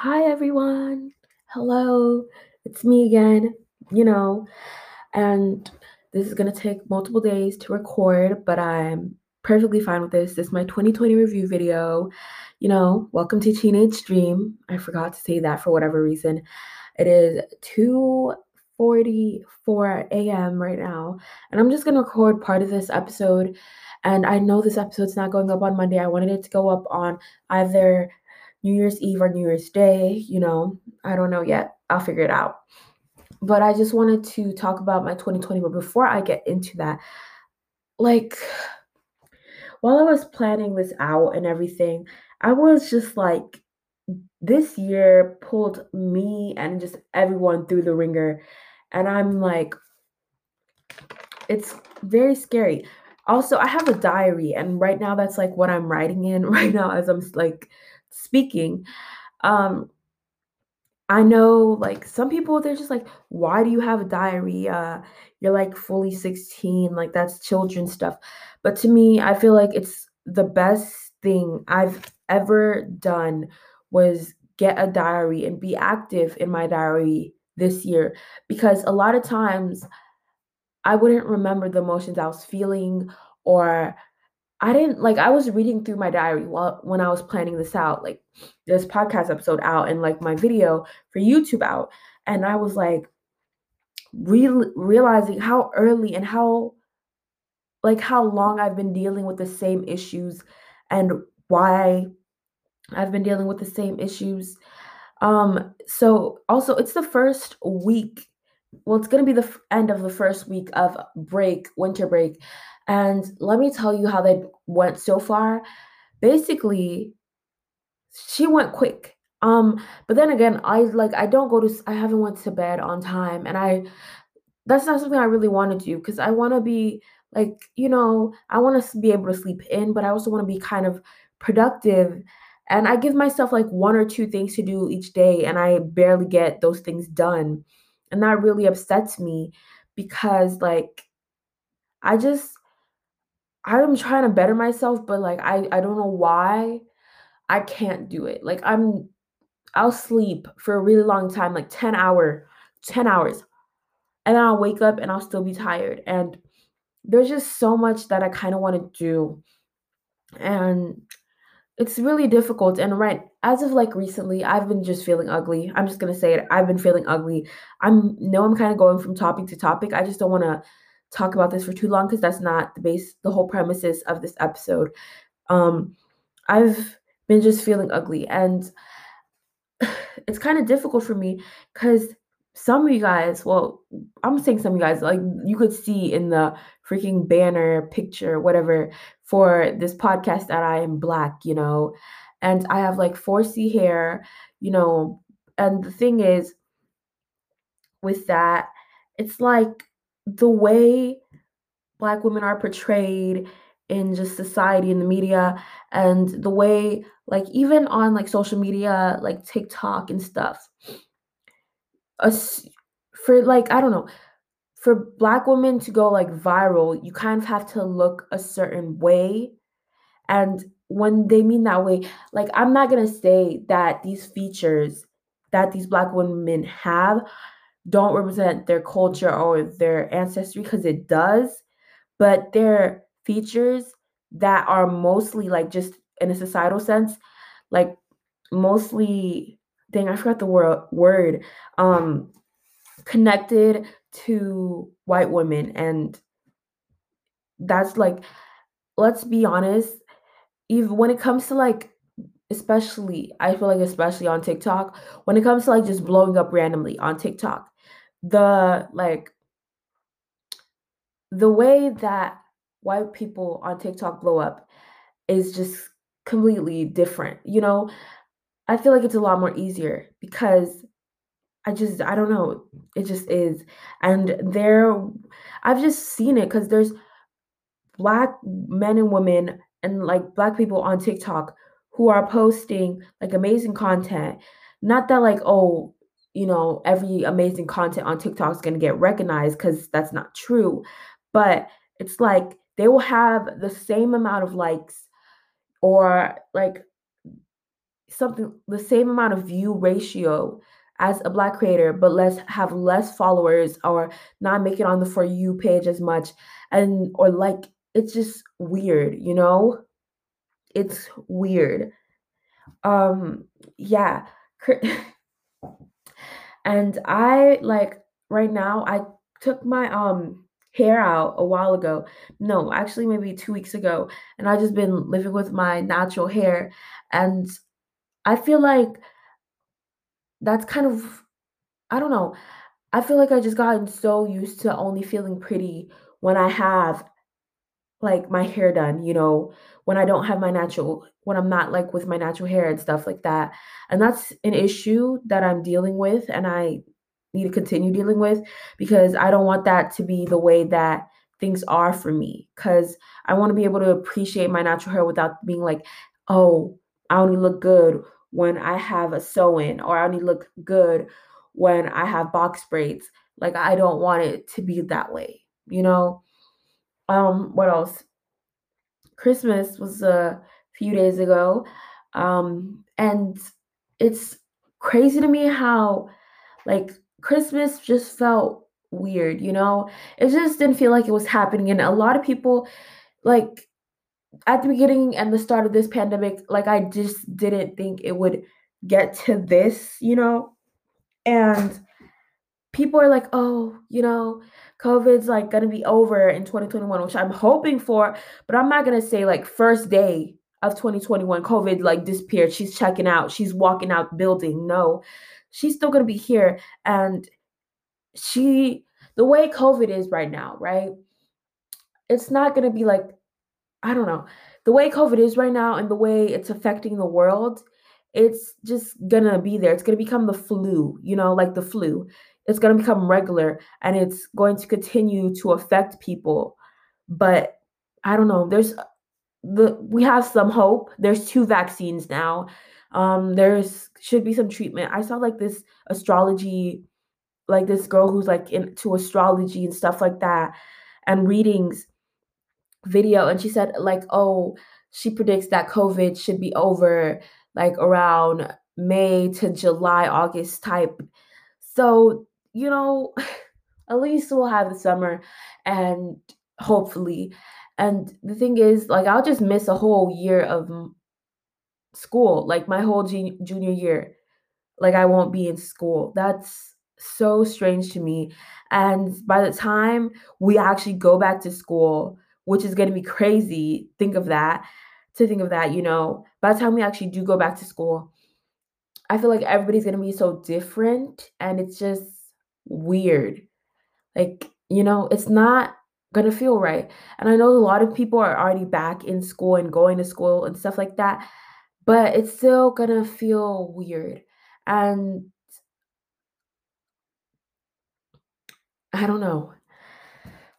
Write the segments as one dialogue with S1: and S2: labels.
S1: Hi, everyone. Hello. It's me again, you know, and this is going to take multiple days to record, but I'm perfectly fine with this. This is my 2020 review video. You know, welcome to Teenage Dream. I forgot to say that for whatever reason. It is 2:44 a.m. right now, and I'm just going to record part of this episode. And I know this episode's not going up on Monday. I wanted it to go up on either New Year's Eve or New Year's Day, you know, I don't know yet. I'll figure it out. But I just wanted to talk about my 2020. But before I get into that, like, while I was planning this out and everything, I was just like, this year pulled me and just everyone through the ringer. And I'm like, it's very scary. Also, I have a diary, and right now that's like what I'm writing in right now as I'm like speaking. Um, I know like some people they're just like, why do you have a diary? Uh, you're like fully 16, like that's children stuff. But to me, I feel like it's the best thing I've ever done was get a diary and be active in my diary this year because a lot of times I wouldn't remember the emotions I was feeling or I didn't like I was reading through my diary while when I was planning this out, like this podcast episode out and like my video for YouTube out. And I was like real realizing how early and how like how long I've been dealing with the same issues and why I've been dealing with the same issues. Um so also it's the first week well it's going to be the f- end of the first week of break, winter break. And let me tell you how they went so far. Basically, she went quick. Um, but then again, I like I don't go to I haven't went to bed on time and I that's not something I really want to do because I want to be like, you know, I want to be able to sleep in, but I also want to be kind of productive. And I give myself like one or two things to do each day and I barely get those things done. And that really upsets me because like I just I'm trying to better myself, but like I I don't know why I can't do it. Like I'm I'll sleep for a really long time, like 10 hour, 10 hours. And then I'll wake up and I'll still be tired. And there's just so much that I kind of want to do. And it's really difficult. And right as of like recently, I've been just feeling ugly. I'm just gonna say it. I've been feeling ugly. I'm know I'm kind of going from topic to topic. I just don't want to talk about this for too long because that's not the base the whole premises of this episode um i've been just feeling ugly and it's kind of difficult for me because some of you guys well i'm saying some of you guys like you could see in the freaking banner picture whatever for this podcast that i am black you know? And i have like 4c hair you know? And the thing is with that it's like the way black women are portrayed in just society and the media and the way like even on like social media like TikTok and stuff us for like I don't know for black women to go like viral you kind of have to look a certain way. And when they mean that way like I'm not going to say that these features that these black women have don't represent their culture or their ancestry because it does, but they're features that are mostly like just in a societal sense, like mostly dang, I forgot the word word, um, connected to white women. And that's like, let's be honest, even when it comes to like especially I feel like especially on TikTok, when it comes to like just blowing up randomly on TikTok, the like the way that white people on TikTok blow up is just completely different. You know, I feel like it's a lot more easier because I just I don't know, it just is. And there I've just seen it cuz there's black men and women and like black people on TikTok who are posting like amazing content. Not that like oh, you know, every amazing content on TikTok is going to get recognized because that's not true. But it's like they will have the same amount of likes or like something the same amount of view ratio as a black creator but let's have less followers or not make it on the for you page as much. And or like it's just weird you know? It's weird. Um yeah and i like right now i took my um hair out a while ago. No actually maybe two weeks ago and i just been living with my natural hair and i feel like that's kind of I don't know. I feel like I just gotten so used to only feeling pretty when I have like my hair done, you know, when I don't have my natural when I'm not like with my natural hair and stuff like that. And that's an issue that I'm dealing with and I need to continue dealing with because I don't want that to be the way that things are for me cuz I want to be able to appreciate my natural hair without being like, "Oh, I only look good when I have a sew-in or I only look good when I have box braids." Like I don't want it to be that way, you know? Um, what else? Christmas was a few days ago. Um, and it's crazy to me how like Christmas just felt weird, you know? It just didn't feel like it was happening. And a lot of people, like at the beginning and the start of this pandemic, like I just didn't think it would get to this, you know? And people are like, oh, you know, COVID's like gonna be over in 2021, which I'm hoping for, but I'm not gonna say like first day of 2021, COVID like disappeared. She's checking out, she's walking out building. No, she's still gonna be here. And she, the way COVID is right now, right? It's not gonna be like, I don't know, the way COVID is right now and the way it's affecting the world, it's just gonna be there. It's gonna become the flu, you know, like the flu. It's to become regular and it's going to continue to affect people. But i don't know. There's the we have some hope. There's two vaccines now. Um there's should be some treatment. I saw like this astrology like this girl who's like into astrology and stuff like that and readings video and she said like oh she predicts that covid should be over like around may to july august type so you know, at least we'll have the summer and hopefully. And the thing is, like, I'll just miss a whole year of school, like my whole junior, junior year. Like, I won't be in school. That's so strange to me. And by the time we actually go back to school, which is going to be crazy, think of that, to think of that, you know, by the time we actually do go back to school, I feel like everybody's going to be so different. And it's just, weird. Like, you know, it's not gonna feel right. And I know a lot of people are already back in school and going to school and stuff like that, but it's still gonna feel weird. And I don't know.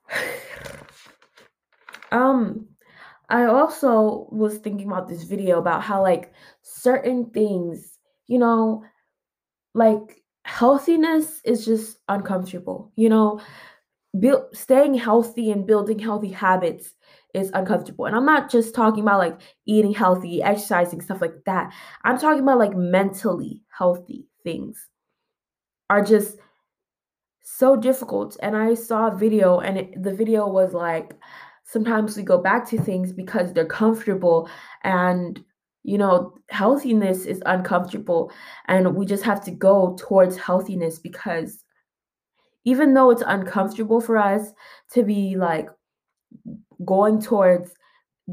S1: um, I also was thinking about this video about how like certain things, you know, like healthiness is just uncomfortable. You know, build, staying healthy and building healthy habits is uncomfortable. And I'm not just talking about like eating healthy, exercising, stuff like that. I'm talking about like mentally healthy things are just so difficult. And I saw a video, and it, the video was like, sometimes we go back to things because they're comfortable and you know, healthiness is uncomfortable and we just have to go towards healthiness because even though it's uncomfortable for us to be like going towards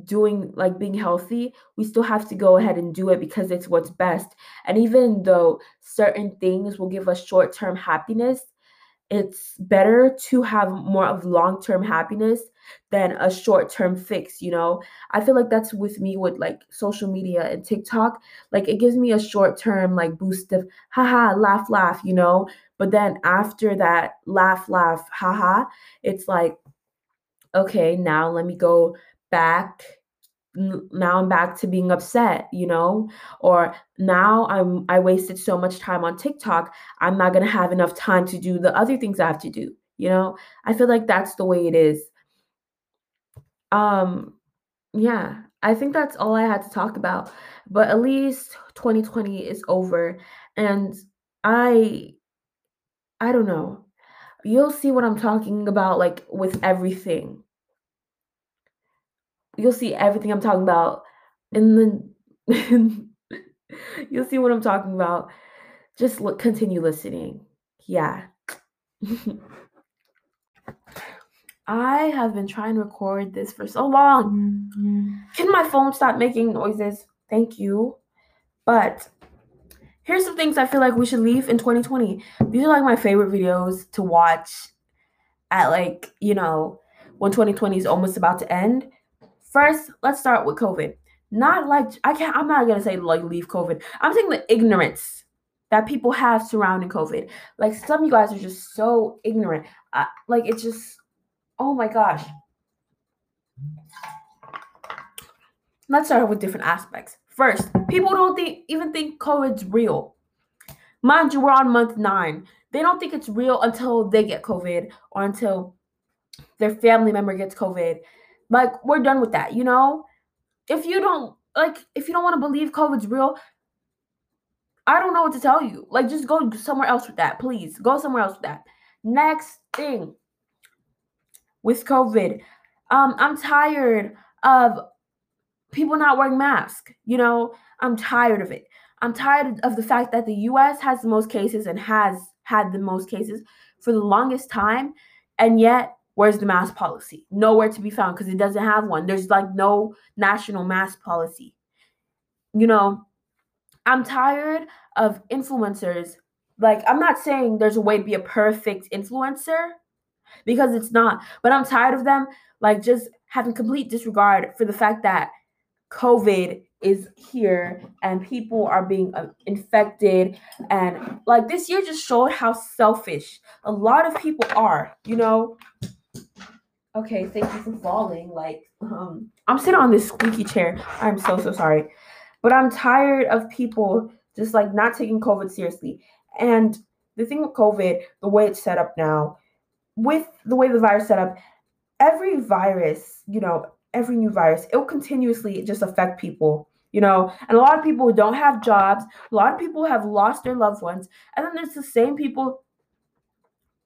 S1: doing like being healthy, we still have to go ahead and do it because it's what's best. And even though certain things will give us short term happiness, it's better to have more of long-term happiness than a short-term fix you know? I feel like that's with me with like social media and tiktok. Like it gives me a short-term like boost of haha laugh laugh you know? But then after that laugh laugh haha it's like okay now let me go back now I'm back to being upset, you know? Or now I'm I wasted so much time on TikTok, I'm not going to have enough time to do the other things I have to do, you know? I feel like that's the way it is. Um yeah, I think that's all I had to talk about. but at least 2020 is over and I I don't know. You'll see what I'm talking about like with everything. You'll see everything I'm talking about in the You'll see what I'm talking about. Just look, continue listening. Yeah. I have been trying to record this for so long. Mm-hmm. Can my phone stop making noises? Thank you. But here's some things I feel like we should leave in 2020. These are like my favorite videos to watch at like, you know, when 2020 is almost about to end. First, let's start with COVID. Not like I can't I'm not gonna say like leave COVID. I'm saying the ignorance that people have surrounding COVID. Like some of you guys are just so ignorant. Like it's just oh my gosh. Let's start with different aspects. First, people don't think even think COVID's real. Mind you, we're on month nine. They don't think it's real until they get COVID or until their family member gets COVID. Like we're done with that, you know? If you don't like if you don't want to believe COVID's real, I don't know what to tell you. Like just go somewhere else with that, please. Go somewhere else with that. Next thing with COVID. Um, I'm tired of people not wearing masks. You know, I'm tired of it. I'm tired of the fact that the US has the most cases and has had the most cases for the longest time. And yet, where's the mask policy? Nowhere to be found because it doesn't have one. There's like no national mask policy. You know, I'm tired of influencers. Like, I'm not saying there's a way to be a perfect influencer because it's not, but I'm tired of them like just having complete disregard for the fact that COVID is here and people are being uh, infected. And like this year just showed how selfish a lot of people are, you know. Okay, thank you for falling. Like, um, I'm sitting on this squeaky chair. I'm so, so sorry. But I'm tired of people just like not taking COVID seriously. And the thing with COVID, the way it's set up now, with the way the virus set up, every virus, you know, every new virus, it will continuously just affect people, you know. And a lot of people who don't have jobs, a lot of people have lost their loved ones, and then there's the same people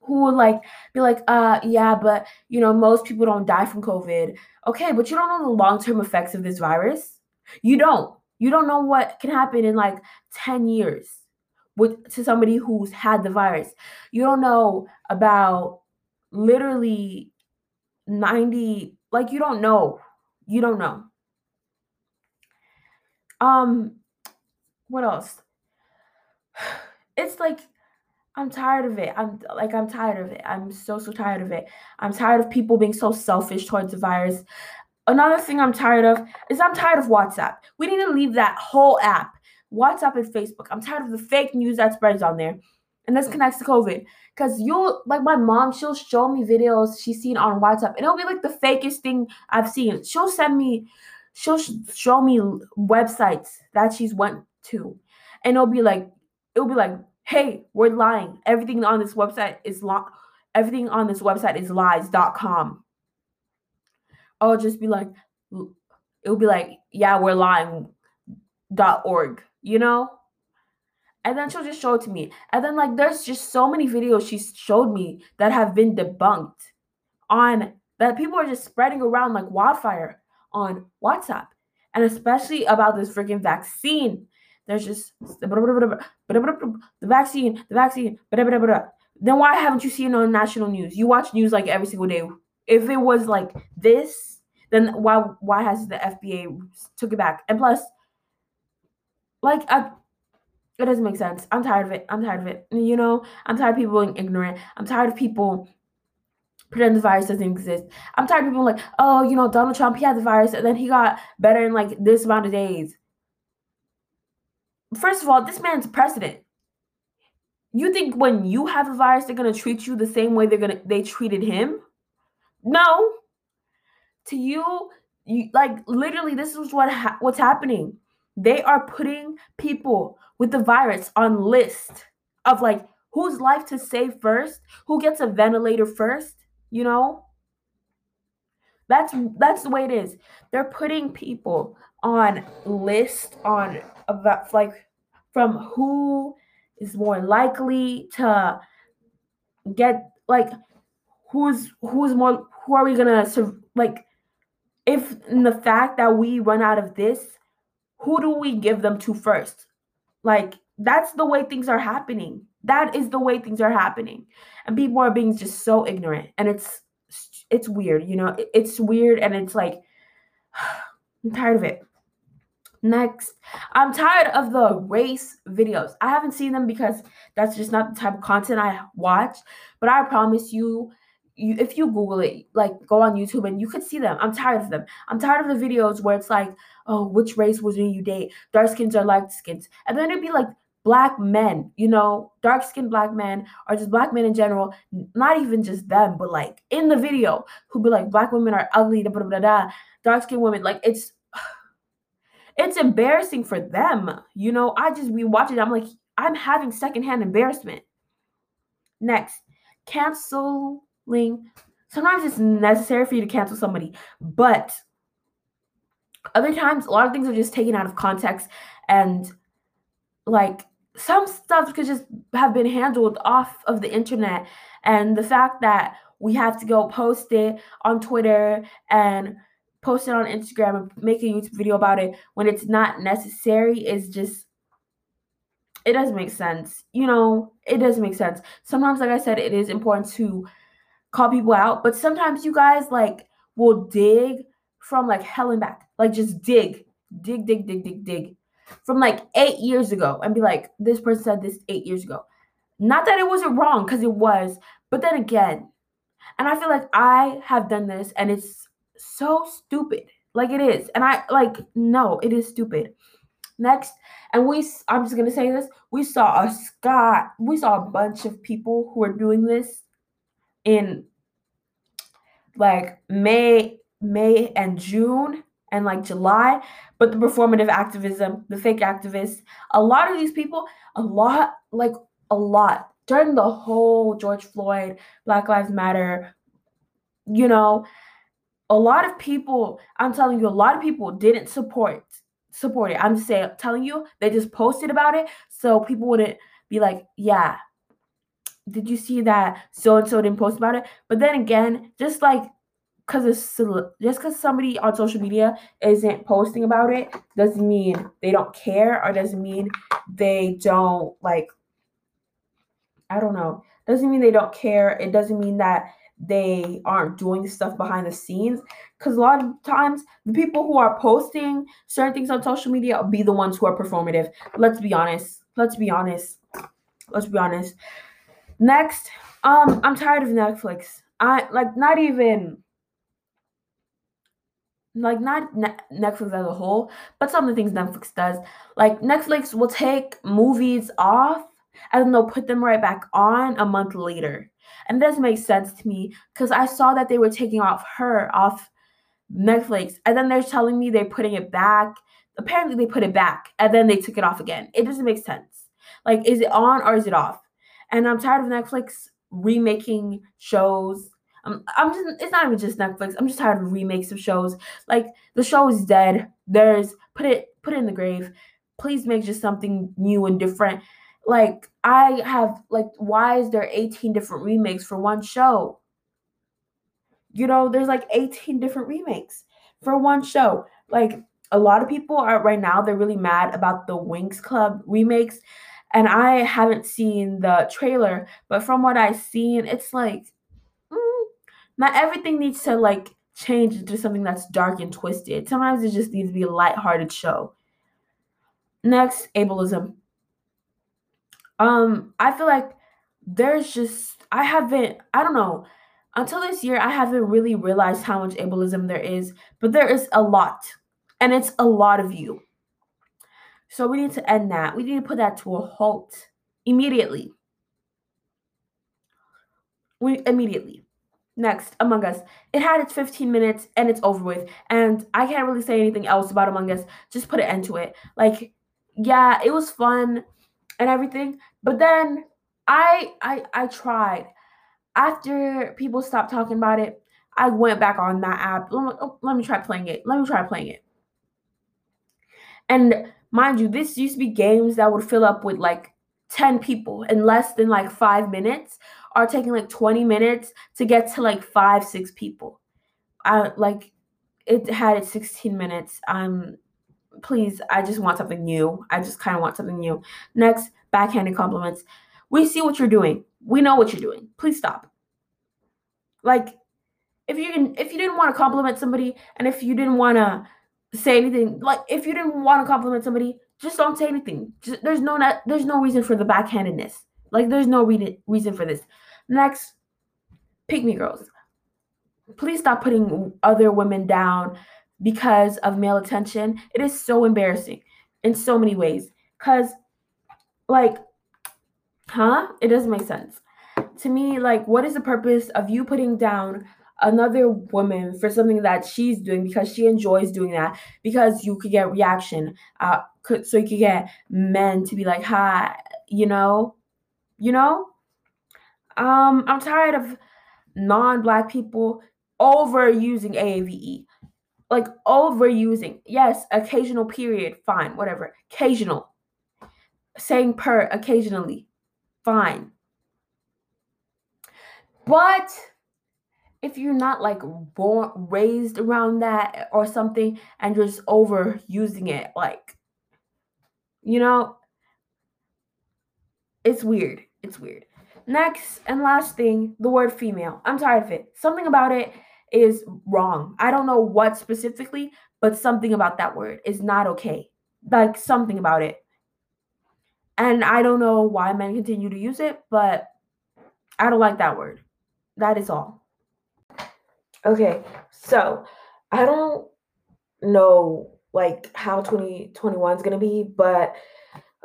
S1: who would like be like, uh, yeah, but you know, most people don't die from COVID. Okay, but you don't know the long-term effects of this virus. You don't. You don't know what can happen in like 10 years with to somebody who's had the virus. You don't know about literally 90 like you don't know you don't know um what else it's like i'm tired of it. I'm like i'm tired of it. I'm so so tired of it. I'm tired of people being so selfish towards the virus. Another thing i'm tired of is i'm tired of whatsapp. We need to leave that whole app. Whatsapp and facebook. I'm tired of the fake news that spreads on there. And this connects to COVID. Cause you'll like my mom, she'll show me videos she's seen on WhatsApp, and it'll be like the fakest thing I've seen. She'll send me, she'll show me websites that she's went to, and it'll be like, it'll be like, hey, we're lying. Everything on this website is li- everything on this website is lies.com. I'll just be like, it'll be like, yeah, we're lying. dot org, you know? and then she'll just show it to me. And then like there's just so many videos she showed me that have been debunked on that people are just spreading around like wildfire on WhatsApp. And especially about this freaking vaccine. There's just the vaccine, the vaccine. Then why haven't you seen it on national news? You watch news like every single day. If it was like this, then why why has the FDA took it back? And plus, like I it doesn't make sense. I'm tired of it. I'm tired of it. You know, I'm tired of people being ignorant. I'm tired of people pretend the virus doesn't exist. I'm tired of people like, oh, you know, Donald Trump, he had the virus and then he got better in like this amount of days. First of all, this man's president. You think when you have a virus, they're gonna treat you the same way they're gonna they treated him? No. To you, you like literally, this is what ha- what's happening. They are putting people with the virus on list of like whose life to save first, who gets a ventilator first, you know? That's that's the way it is. They're putting people on list on about like from who is more likely to get like who's who's more who are we gonna like if in the fact that we run out of this who do we give them to first? Like that's the way things are happening. That is the way things are happening. And people are being just so ignorant. And it's it's weird you know? It's weird and it's like i'm tired of it Next, I'm tired of the race videos. I haven't seen them because that's just not the type of content I watch. But I promise you, you if you Google it, like go on YouTube and you could see them. I'm tired of them. I'm tired of the videos where it's like, oh, which race was you date? Dark skins or light skins, and then it'd be like black men, you know, dark skinned black men or just black men in general, not even just them, but like in the video, who'd be like, black women are ugly, da, da, da, da. dark skinned women, like it's it's embarrassing for them. You know, I just be watching, I'm like, I'm having secondhand embarrassment. Next, canceling. Sometimes it's necessary for you to cancel somebody, but other times, a lot of things are just taken out of context and like some stuff could just have been handled off of the internet. And the fact that we have to go post it on Twitter and post it on Instagram and make a YouTube video about it when it's not necessary is just it doesn't make sense. You know, it doesn't make sense. Sometimes, like I said, it is important to call people out, but sometimes you guys like will dig from like hell and back. Like just dig, dig, dig, dig, dig, dig from like eight years ago and be like, this person said this eight years ago. Not that it wasn't wrong, because it was, but then again, and I feel like I have done this and it's so stupid. Like it is. And I like no, it is stupid. Next, and we I'm just gonna say this, we saw a Scott, we saw a bunch of people who are doing this in like May, May and June and like July, but the performative activism, the fake activists, a lot of these people, a lot, like a lot during the whole George Floyd, Black Lives Matter, you know, a lot of people, I'm telling you, a lot of people didn't support support it. I'm just saying, telling you, they just posted about it so people wouldn't be like, yeah, did you see that so and so didn't post about it? But then again, just like because it's just because somebody on social media isn't posting about it doesn't mean they don't care or doesn't mean they don't like I don't know. Doesn't mean they don't care. It doesn't mean that they aren't doing stuff behind the scenes. Because a lot of times the people who are posting certain things on social media will be the ones who are performative. Let's be honest. Let's be honest. Let's be honest. Next um i'm tired of netflix. I like not even like not netflix as a whole but some of the things netflix does. Like netflix will take movies off and they'll put them right back on a month later and this makes sense to me because I saw that they were taking off her off Netflix, and then they're telling me they're putting it back. Apparently, they put it back and then they took it off again. It doesn't make sense. Like, is it on or is it off? And I'm tired of Netflix remaking shows. I'm, I'm just, it's not even just Netflix. I'm just tired of remakes of shows. Like, the show is dead. There's, put it, put it in the grave. Please make just something new and different like I have like why is there 18 different remakes for one show? You know, there's like 18 different remakes for one show. Like a lot of people are right now they're really mad about the Winx Club remakes and I haven't seen the trailer, but from what I've seen, it's like mm, not everything needs to like change into something that's dark and twisted. Sometimes it just needs to be a light-hearted show. Next, ableism. Um, I feel like there's just I haven't I don't know until this year I haven't really realized how much ableism there is, but there is a lot, and it's a lot of you. So we need to end that. We need to put that to a halt immediately. We immediately. Next, Among Us. It had its 15 minutes and it's over with. And I can't really say anything else about Among Us. Just put an end to it. Like, yeah, it was fun and everything. But then I I I tried. After people stopped talking about it, I went back on that app. Let me, oh, let me try playing it. Let me try playing it. And mind you, this used to be games that would fill up with like 10 people in less than like five minutes are taking like 20 minutes to get to like five, six people. I like it had it 16 minutes. Um please, I just want something new. I just kind of want something new. Next, backhanded compliments. We see what you're doing. We know what you're doing. Please stop. Like if you can if you didn't want to compliment somebody and if you didn't want to say anything, like if you didn't want to compliment somebody, just don't say anything. Just, there's no there's no reason for the backhandedness. Like there's no re- reason for this. Next, pick me girls. Please stop putting other women down because of male attention. It is so embarrassing in so many ways. Cause like, huh? It doesn't make sense. To me, like, what is the purpose of you putting down another woman for something that she's doing because she enjoys doing that because you could get reaction uh could so you could get men to be like hi you know you know um i'm tired of non-black people overusing aave like overusing yes occasional period fine whatever. Occasional. Saying per occasionally fine. But if you're not like born raised around that or something and just overusing it like you know it's weird. It's weird. Next and last thing the word female. I'm tired of it. Something about it is wrong. I don't know what specifically but something about that word is not okay. Like something about it. And i don't know why men continue to use it but i don't like that word. That is all. Okay, so I don't know like how 2021 is going to be, but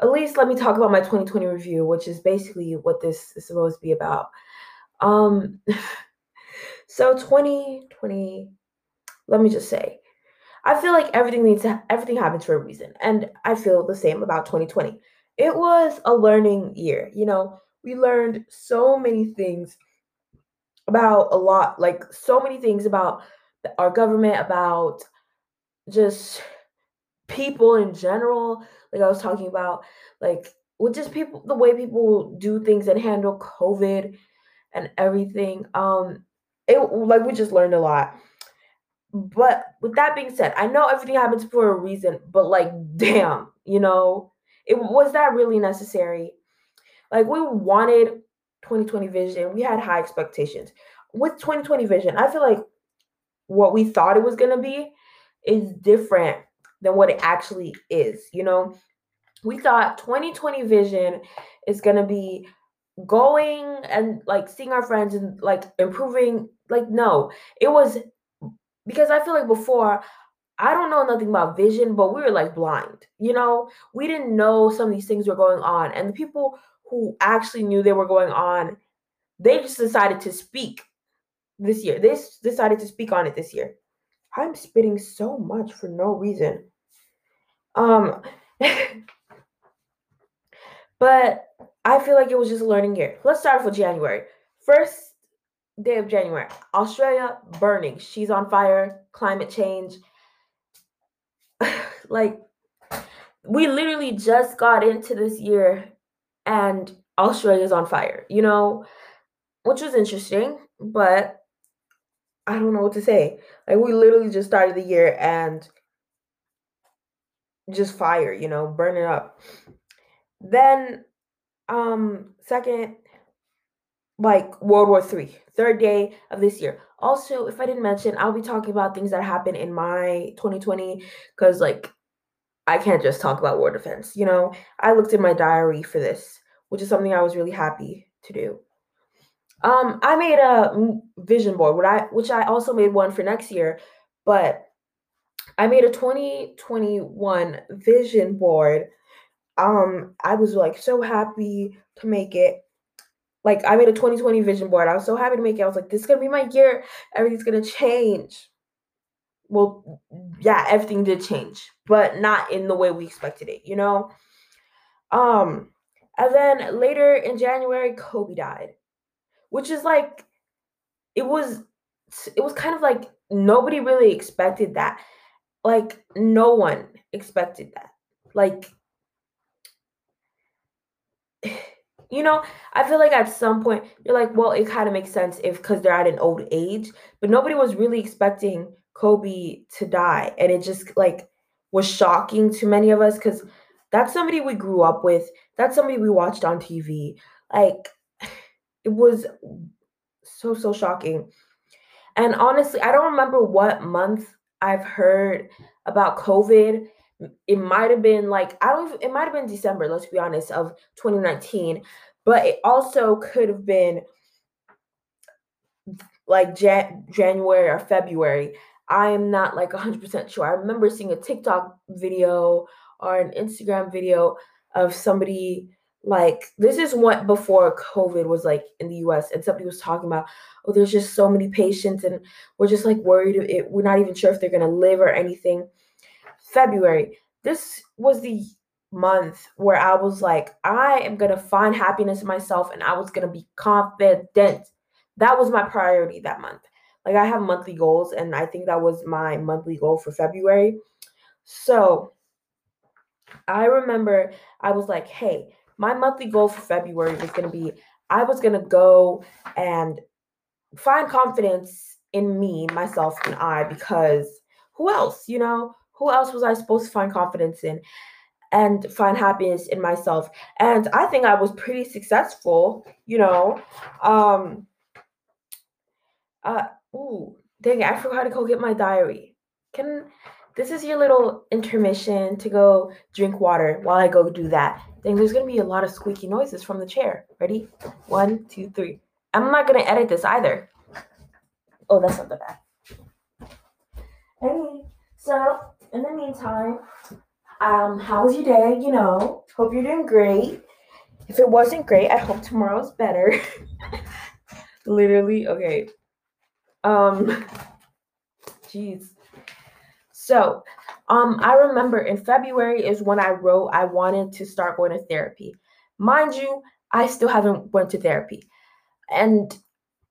S1: at least let me talk about my 2020 review, which is basically what this is supposed to be about. Um so 2020 let me just say I feel like everything needs to everything happens for a reason, and I feel the same about 2020. It was a learning year, you know. We learned so many things about a lot, like so many things about our government, about just people in general. Like I was talking about, like with just people, the way people do things and handle COVID and everything. Um, it like we just learned a lot. But with that being said, I know everything happens for a reason, but like, damn, you know, it was that really necessary? Like we wanted 2020 vision, we had high expectations. With 2020 vision, I feel like what we thought it was going to be is different than what it actually is. You know, we thought 2020 vision is going to be going and like seeing our friends and like improving. Like, no, it was because I feel like before I don't know nothing about vision, but we were like blind. You know, we didn't know some of these things were going on. And the people who actually knew they were going on, they just decided to speak this year. They decided to speak on it this year. I'm spitting so much for no reason. Um but I feel like it was just a learning year. Let's start with January. First day of January, Australia burning. She's on fire, climate change. like we literally just got into this year and Australia's on fire, you know, which was interesting, but I don't know what to say. Like we literally just started the year and just fire, you know, burn it up. Then um second like World War Three, third day of this year. Also, if I didn't mention, I'll be talking about things that happened in my 2020 because like I can't just talk about war defense. You know, I looked in my diary for this, which is something I was really happy to do. Um, I made a vision board, what I which I also made one for next year, but I made a 2021 vision board. Um, I was like so happy to make it. Like I made a 2020 vision board. I was so happy to make it. I was like, this is gonna be my year. Everything's gonna change well, yeah, everything did change, but not in the way we expected it, you know? Um, and then later in January, Kobe died, which is like, it was, it was kind of like nobody really expected that. Like, no one expected that. like you know, I feel like at some point you're like, well, it kind of makes sense if because they're at an old age, but nobody was really expecting Kobe to die, and it just like was shocking to many of us because that's somebody we grew up with. That's somebody we watched on TV. Like, it was so so shocking. And honestly, I don't remember what month I've heard about COVID it might have been like I don't it might have been December, let's be honest, of 2019, but it also could have been like Jan- January or February. I am not like 100% sure. I remember seeing a TikTok video or an Instagram video of somebody like this is what before COVID was like in the US and somebody was talking about oh there's just so many patients and we're just like worried it, we're not even sure if they're to live or anything February. This was the month where I was like, I am going to find happiness in myself and I was going to be confident. That was my priority that month. Like, I have monthly goals, and I think that was my monthly goal for February. So, I remember I was like, hey, my monthly goal for February was going to be I was going to go and find confidence in me, myself, and I because who else, you know? Who else was I supposed to find confidence in and find happiness in myself? And I think I was pretty successful, you know. Um uh ooh, dang I forgot to go get my diary. Can this is your little intermission to go drink water while I go do that. Dang, there's gonna be a lot of squeaky noises from the chair. Ready? One, two, three. I'm not gonna edit this either. Oh, that's not the bad. Hey, so in the meantime, um, how was your day? You know, hope you're doing great. If it wasn't great, I hope tomorrow's better. Literally, okay. Um, jeez. So, um, I remember in February is when I wrote I wanted to start going to therapy. Mind you, I still haven't went to therapy. And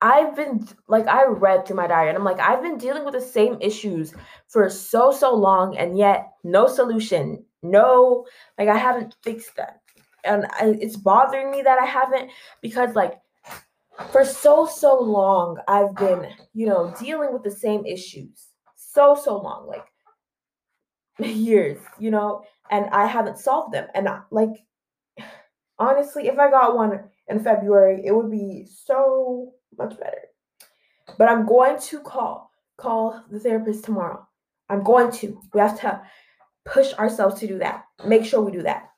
S1: I've been like I read through my diary and I'm like I've been dealing with the same issues for so so long and yet no solution. No like I haven't fixed them. And I, it's bothering me that I haven't because like for so so long I've been, you know, dealing with the same issues. So so long like years, you know, and I haven't solved them. And I, like honestly, if I got one in February, it would be so much better. But I'm going to call call the therapist tomorrow. I'm going to. We have to push ourselves to do that. Make sure we do that.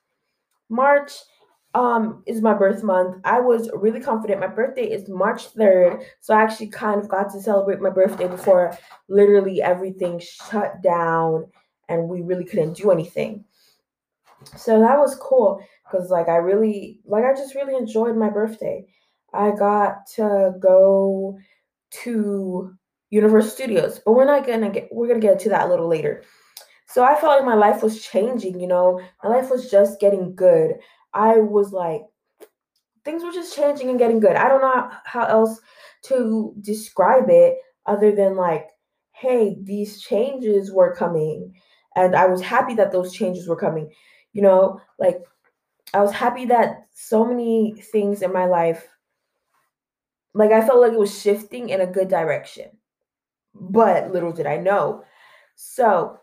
S1: March um is my birth month. I was really confident. My birthday is March 3rd, so I actually kind of got to celebrate my birthday before literally everything shut down and we really couldn't do anything. So that was cool because like I really like I just really enjoyed my birthday. I got to go to Universal Studios, but we're not gonna get we're gonna get to that a little later. So I felt like my life was changing, you know, my life was just getting good. I was like, things were just changing and getting good. I don't know how else to describe it other than like, hey, these changes were coming. And I was happy that those changes were coming. You know, like I was happy that so many things in my life like I felt like it was shifting in a good direction. But little did I know. So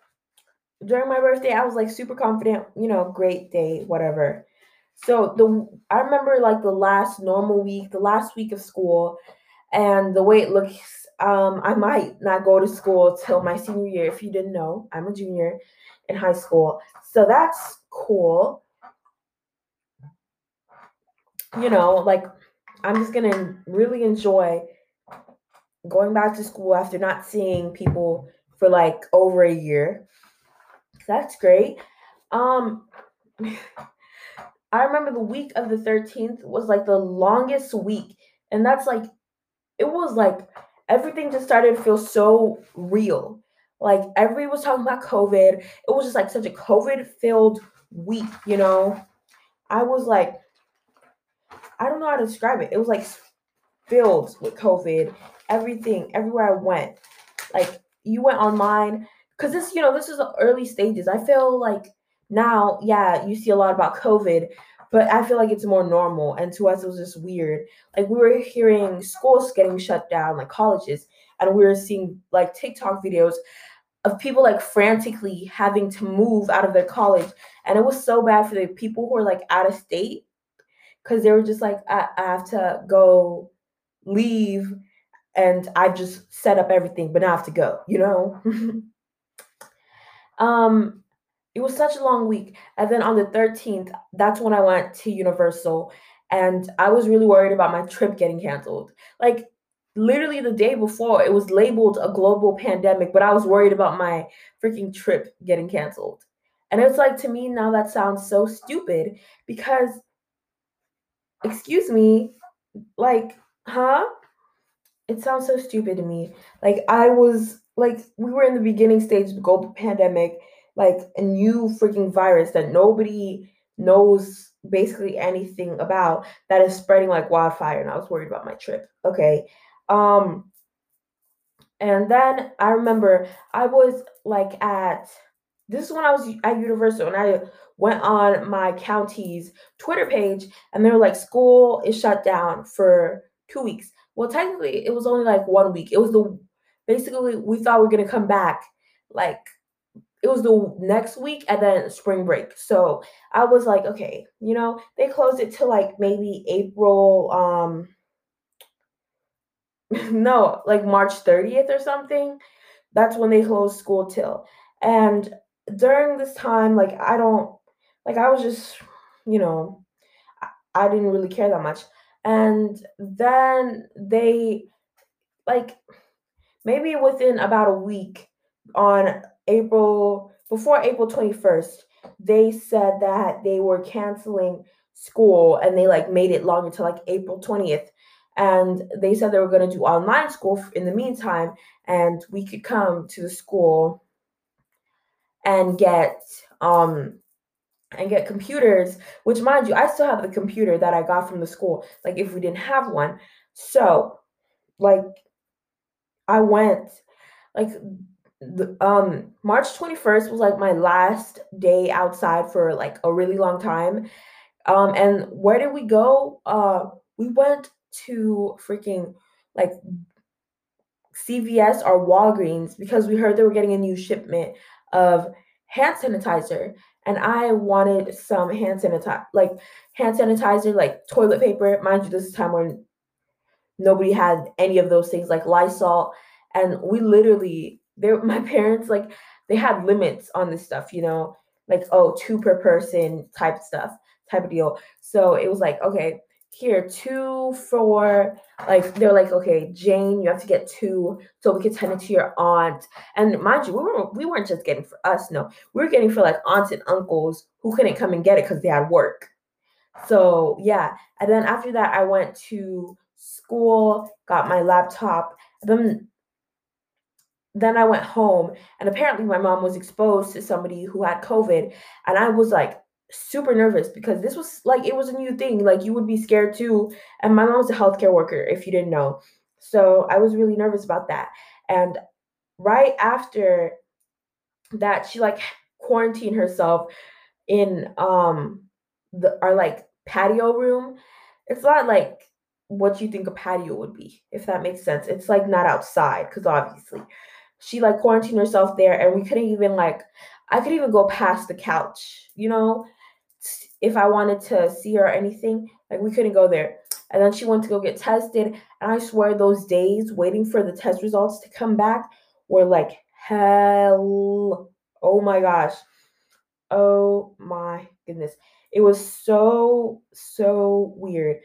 S1: during my birthday, I was like super confident, you know, great day, whatever. So the I remember like the last normal week, the last week of school, and the way it looks, um, I might not go to school till my senior year. If you didn't know, I'm a junior in high school. So that's cool. You know, like I'm just gonna really enjoy going back to school after not seeing people for like over a year. That's great. Um I remember the week of the 13th was like the longest week. And that's like it was like everything just started to feel so real. Like everybody was talking about COVID. It was just like such a COVID filled week, you know. I was like I don't know how to describe it. It was like filled with COVID. Everything, everywhere I went, like you went online because this, you know, this is the early stages. I feel like now, yeah, you see a lot about COVID, but I feel like it's more normal. And to us, it was just weird. Like we were hearing schools getting shut down, like colleges, and we were seeing like TikTok videos of people like frantically having to move out of their college. And it was so bad for the people who are like out of state because they were just like, I, I have to go leave and I just set up everything, but now I have to go, you know? um, it was such a long week. And then on the 13th, that's when I went to Universal and I was really worried about my trip getting canceled. Like literally the day before, it was labeled a global pandemic, but I was worried about my freaking trip getting canceled. And it's like to me now that sounds so stupid because excuse me, like, huh? It sounds so stupid to me. Like I was like we were in the beginning stage of the global pandemic, like a new freaking virus that nobody knows basically anything about that is spreading like wildfire and I was worried about my trip. Okay. Um and then I remember I was like at this is when I was at Universal and I went on my county's Twitter page and they were like, school is shut down for two weeks. Well, technically, it was only like one week. It was the basically we thought we are gonna come back like it was the next week and then spring break. So I was like, okay, you know, they closed it to like maybe April, um, no, like March 30th or something. That's when they closed school till. And during this time, like I don't like I was just, you know, I, I didn't really care that much. And then they like maybe within about a week on April before April 21st, they said that they were canceling school and they like made it longer to like April 20th. And they said they were going to do online school in the meantime, and we could come to the school and get um and get computers which mind you i still have the computer that i got from the school like if we didn't have one. So like i went like the, um march 21st was like my last day outside for like a really long time. Um and where did we go? Uh we went to freaking like cvs or walgreens because we heard they were getting a new shipment of hand sanitizer and I wanted some hand sanitizer, like hand sanitizer, like toilet paper. Mind you, this is time when nobody had any of those things, like Lysol, and we literally, there, my parents like they had limits on this stuff, you know, like oh two per person type stuff, type of deal. So it was like okay, here two for like they're like okay jane you have to get two so we can send it to your aunt. And mind you we weren't we weren't just getting for us no. We were getting for like aunts and uncles who couldn't come and get it because they had work. So yeah. And then after that i went to school got my laptop then then i went home. And apparently my mom was exposed to somebody who had covid. And i was like super nervous because this was like it was a new thing. Like you would be scared too. And my mom's a healthcare worker, if you didn't know. So I was really nervous about that. And right after that, she like quarantined herself in um the our like patio room. It's not like what you think a patio would be, if that makes sense. It's like not outside, because obviously she like quarantined herself there and we couldn't even like I could even go past the couch, you know, if I wanted to see her or anything. Like we couldn't go there. And then she went to go get tested. And I swear those days waiting for the test results to come back were like hell. Oh my gosh. Oh my goodness. It was so, so weird.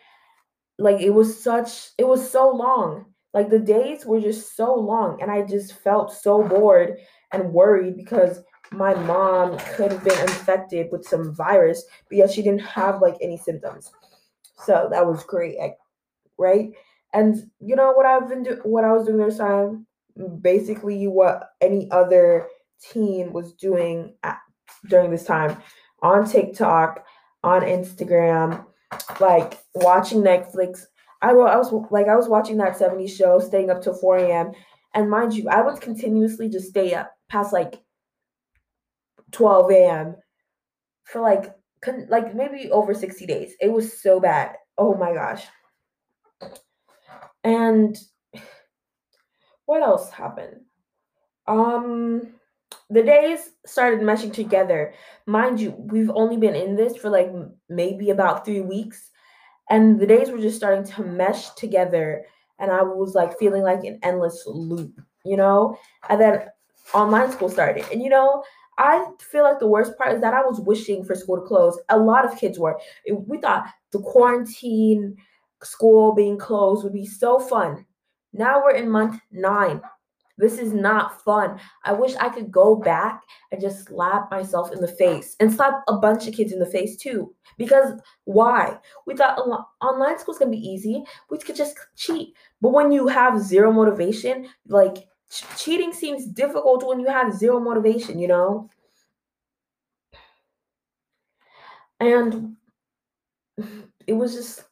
S1: Like it was such, it was so long. Like the days were just so long. And I just felt so bored and worried because my mom could have been infected with some virus, but yet she didn't have like any symptoms. So that was great, right? And you know what I've been doing, what I was doing this time, basically what any other teen was doing at, during this time on TikTok, on Instagram, like watching Netflix. I, I was like I was watching that 70s show, staying up till 4 a.m. And mind you, I would continuously just stay up past like 12 a.m. for like con- like maybe over 60 days. It was so bad. Oh my gosh. And what else happened? Um the days started meshing together. Mind you, we've only been in this for like maybe about 3 weeks and the days were just starting to mesh together and I was like feeling like an endless loop, you know? And then online school started. And you know, I feel like the worst part is that I was wishing for school to close. A lot of kids were. We thought the quarantine, school being closed would be so fun. Now we're in month nine. This is not fun. I wish I could go back and just slap myself in the face and slap a bunch of kids in the face too. Because why? We thought online school is to be easy. We could just cheat. But when you have zero motivation, like cheating seems difficult when you have zero motivation, you know? And it was just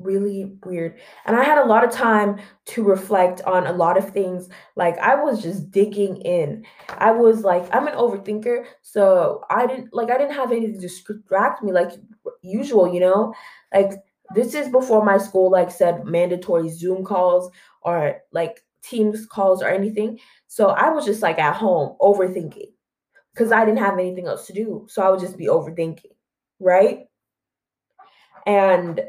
S1: really weird. And I had a lot of time to reflect on a lot of things. Like I was just digging in. I was like, I'm an overthinker, so I didn't like I didn't have anything to distract me like usual, you know? Like this is before my school like said mandatory Zoom calls or like Teams calls or anything. So I was just like at home overthinking because I didn't have anything else to do. So I would just be overthinking, right? And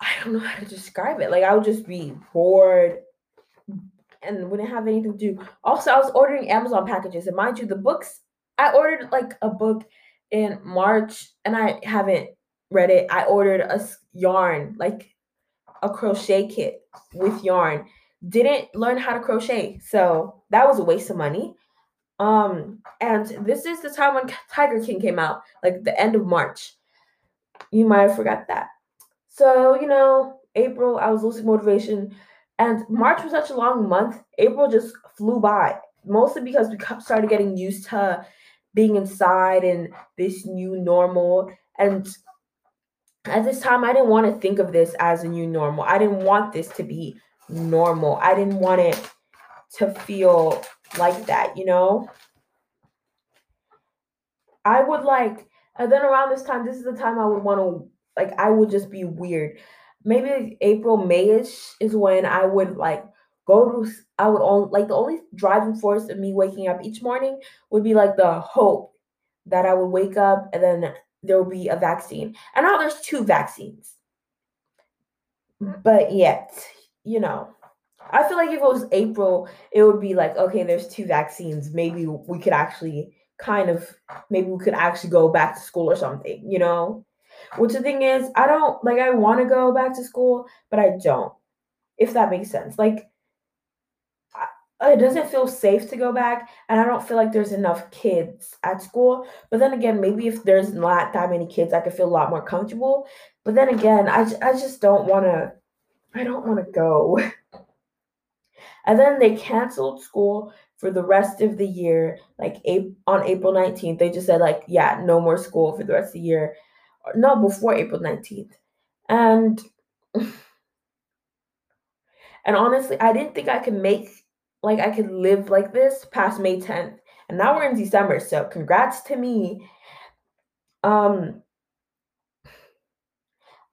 S1: I don't know how to describe it. Like I would just be bored and wouldn't have anything to do. Also, I was ordering Amazon packages, and mind you, the books I ordered like a book in March, and I haven't read it. I ordered a yarn, like a crochet kit with yarn. Didn't learn how to crochet, so that was a waste of money. Um, and this is the time when Tiger King came out, like the end of March. You might have forgot that. So, you know, April, I was losing motivation. And March was such a long month. April just flew by, mostly because we started getting used to being inside and this new normal. And at this time, I didn't want to think of this as a new normal. I didn't want this to be normal. I didn't want it to feel like that, you know? I would like, and then around this time, this is the time I would want to, like, I would just be weird. Maybe April, Mayish is when I would like go to, I would only, like, the only driving force of me waking up each morning would be like the hope that I would wake up and then there will be a vaccine. And now there's two vaccines. Hmm. But yet, you know, I feel like if it was April, it would be like, okay, there's two vaccines. Maybe we could actually kind of, maybe we could actually go back to school or something, you know? Which the thing is, I don't, like, I want to go back to school, but I don't, if that makes sense. Like, Oh, it doesn't feel safe to go back and i don't feel like there's enough kids at school. But then again maybe if there's not that many kids i could feel a lot more comfortable. But then again i, I just don't want to i don't want to go. And then they canceled school for the rest of the year like on april 19th they just said like yeah no more school for the rest of the year. No before april 19th and and honestly i didn't think i could make like I could live like this past May 10th. And now we're in December, so congrats to me. Um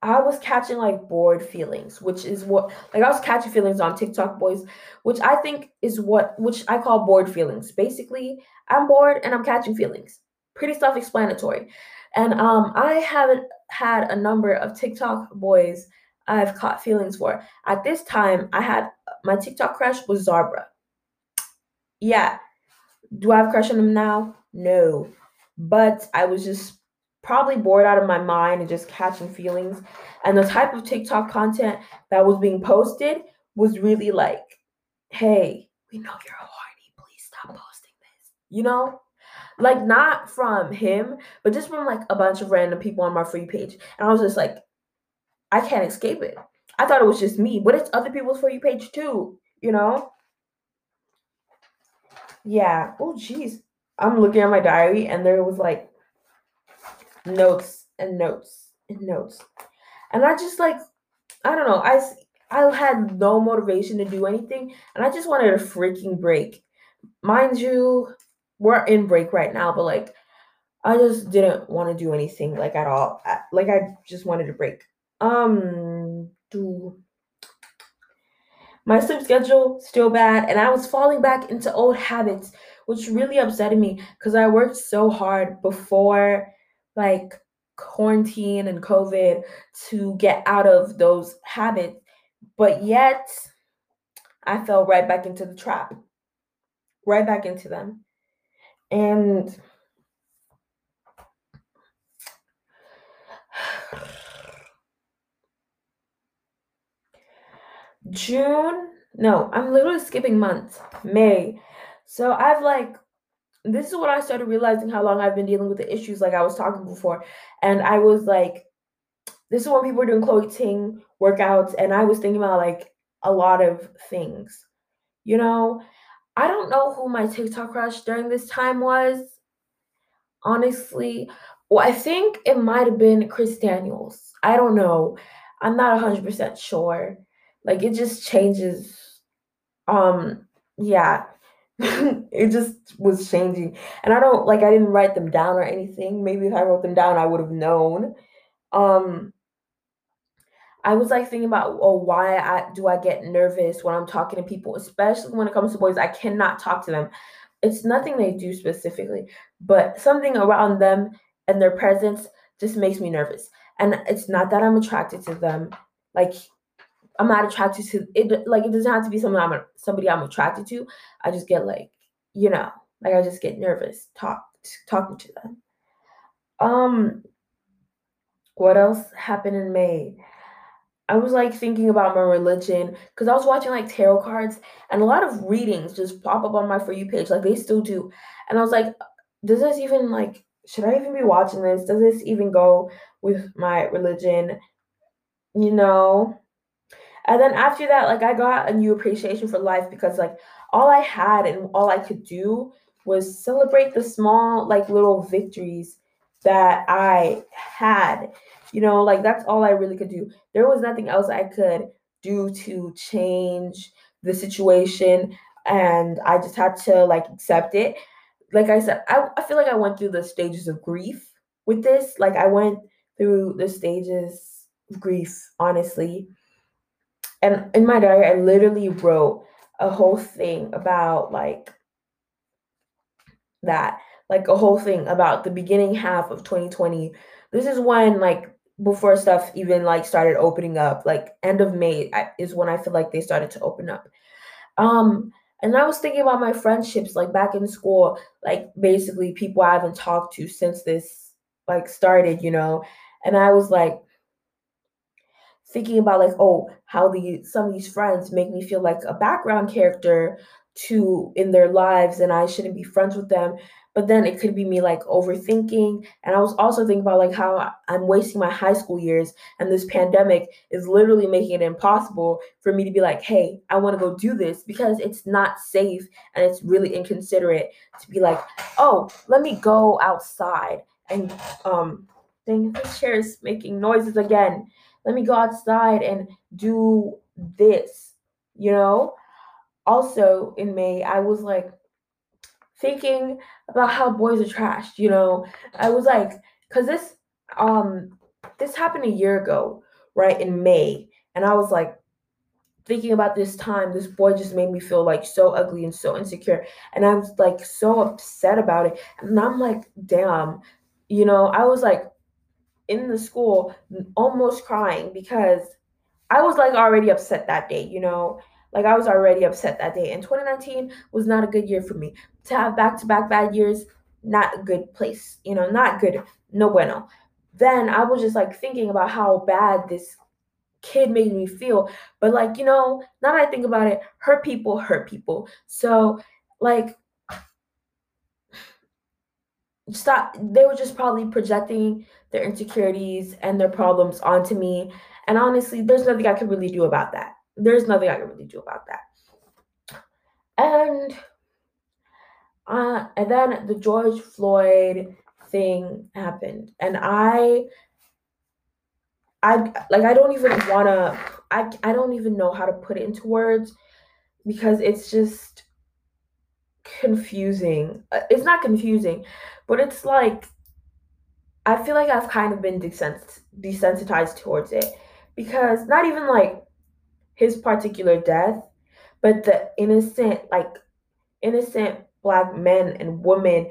S1: I was catching like bored feelings, which is what like I was catching feelings on TikTok boys, which I think is what which I call bored feelings. Basically, I'm bored and I'm catching feelings. Pretty self-explanatory. And um I haven't had a number of TikTok boys I've caught feelings for. At this time, I had my TikTok crush was Zarbra yeah. Do I have a crush on him now? No. But I was just probably bored out of my mind and just catching feelings. And the type of TikTok content that was being posted was really like, hey, we know you're a horny. Please stop posting this. You know? Like, not from him, but just from like a bunch of random people on my free page. And I was just like, I can't escape it. I thought it was just me, but it's other people's for you page too, you know? Yeah. Oh, jeez. I'm looking at my diary and there was like notes and notes and notes. And I just like, I don't know. I, I had no motivation to do anything and I just wanted a freaking break. Mind you, we're in break right now, but like, I just didn't want to do anything like at all. Like I just wanted to break. Um, do my sleep schedule still bad, and I was falling back into old habits, which really upsetted me because I worked so hard before, like quarantine and COVID, to get out of those habits, but yet I fell right back into the trap, right back into them, and June. No, I'm literally skipping months. May. So I've like this is when I started realizing how long I've been dealing with the issues like I was talking before. And I was like, this is when people were doing Chloe Ting workouts, and I was thinking about like a lot of things. You know, I don't know who my TikTok crush during this time was. Honestly, well, I think it might have been Chris Daniels. I don't know. I'm not 100% sure. Like it just changes. Um, yeah. it just was changing. And I don't like I didn't write them down or anything. Maybe if I wrote them down, I would have known. Um I was like thinking about oh why I do I get nervous when I'm talking to people, especially when it comes to boys. I cannot talk to them. It's nothing they do specifically, but something around them and their presence just makes me nervous. And it's not that I'm attracted to them. Like I'm not attracted to it. Like it doesn't have to be something I'm somebody I'm attracted to. I just get like, you know, like I just get nervous talk talking to them. Um, what else happened in May? I was like thinking about my religion because I was watching like tarot cards and a lot of readings just pop up on my for you page, like they still do. And I was like, does this even like should I even be watching this? Does this even go with my religion? You know, and then after that, like I got a new appreciation for life because like all I had and all I could do was celebrate the small, like little victories that I had. You know, like that's all I really could do. There was nothing else I could do to change the situation. And I just had to like accept it. Like I said, I, I feel like I went through the stages of grief with this. Like I went through the stages of grief, honestly and in my diary i literally wrote a whole thing about like that like a whole thing about the beginning half of 2020 this is when like before stuff even like started opening up like end of may is when i feel like they started to open up. Um and i was thinking about my friendships like back in school like basically people i haven't talked to since this like started you know? And i was like thinking about like oh how the some of these friends make me feel like a background character to in their lives and I shouldn't be friends with them. But then it could be me like overthinking. And I was also thinking about like how I'm wasting my high school years and this pandemic is literally making it impossible for me to be like hey I want to go do this because it's not safe and it's really inconsiderate to be like oh let me go outside and um dang this chair is making noises again let me go outside and do this, you know? Also in May, I was like thinking about how boys are trashed, you know? I was like, cause this um this happened a year ago, right? In May. And I was like thinking about this time, this boy just made me feel like so ugly and so insecure. And I was like so upset about it. And I'm like, damn, you know, I was like, in the school almost crying because I was like already upset that day, you know, like I was already upset that day. And 2019 was not a good year for me. To have back to back bad years, not a good place, you know, not good, no bueno. Then I was just like thinking about how bad this kid made me feel. But like, you know, now that I think about it, hurt people hurt people. So like stop they were just probably projecting their insecurities and their problems onto me. And honestly there's nothing i can really do about that. There's nothing i can really do about that. And uh and then the george floyd thing happened. And i i like i don't even want to i i don't even know how to put it into words because it's just confusing. Uh, it's not confusing, but it's like I feel like I've kind of been desens- desensitized towards it because not even like his particular death, but the innocent, like innocent black men and women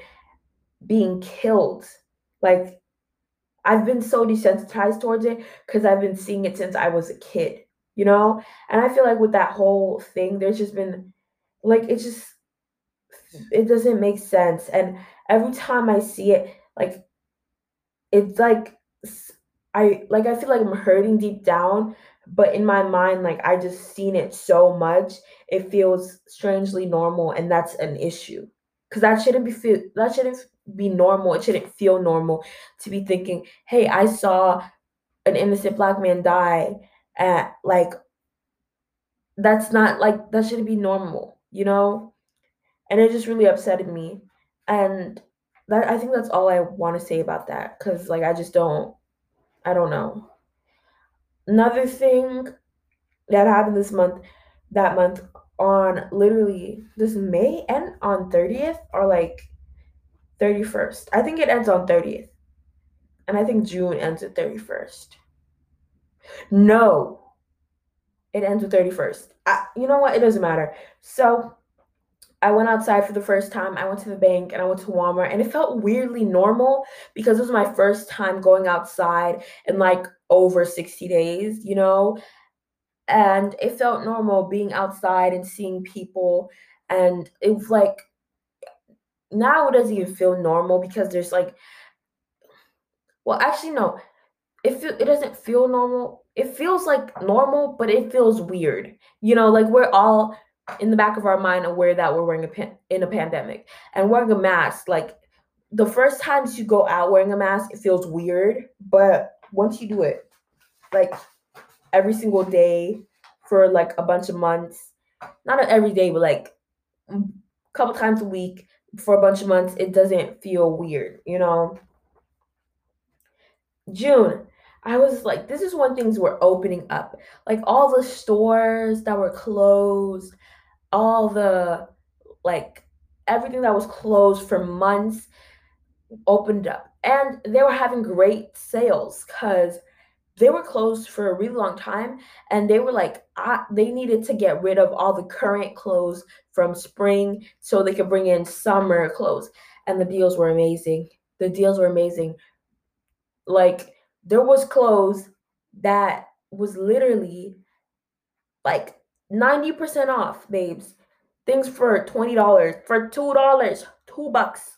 S1: being killed. Like I've been so desensitized towards it because I've been seeing it since I was a kid, you know? And I feel like with that whole thing, there's just been like it just it doesn't make sense. And every time I see it, like it's like I like I feel like I'm hurting deep down, but in my mind, like I just seen it so much, it feels strangely normal, and that's an issue. Cause that shouldn't be feel that shouldn't be normal. It shouldn't feel normal to be thinking, hey, I saw an innocent black man die at like that's not like that shouldn't be normal, you know? And it just really upsetted me. And that I think that's all I want to say about that. Cause like I just don't I don't know. Another thing that happened this month, that month on literally this May end on 30th or like 31st. I think it ends on 30th. And I think June ends at 31st. No. It ends with 31st. I, you know what? It doesn't matter. So I went outside for the first time. I went to the bank and I went to Walmart and it felt weirdly normal because it was my first time going outside in like over 60 days, you know? And it felt normal being outside and seeing people. And it was like, now it doesn't even feel normal because there's like, well, actually, no, it feel, it doesn't feel normal. It feels like normal, but it feels weird. You know, like we're all in the back of our mind aware that we're wearing a pan- in a pandemic. And wearing a mask like the first times you go out wearing a mask it feels weird but once you do it like every single day for like a bunch of months not every day but like a couple times a week for a bunch of months it doesn't feel weird you know? June I was like, this is when things were opening up. Like all the stores that were closed, all the like everything that was closed for months opened up. And they were having great sales because they were closed for a really long time and they were like ah, they needed to get rid of all the current clothes from spring so they could bring in summer clothes. And the deals were amazing. The deals were amazing. Like there was clothes that was literally like 90% off, babes. Things for $20, for $2, 2 bucks.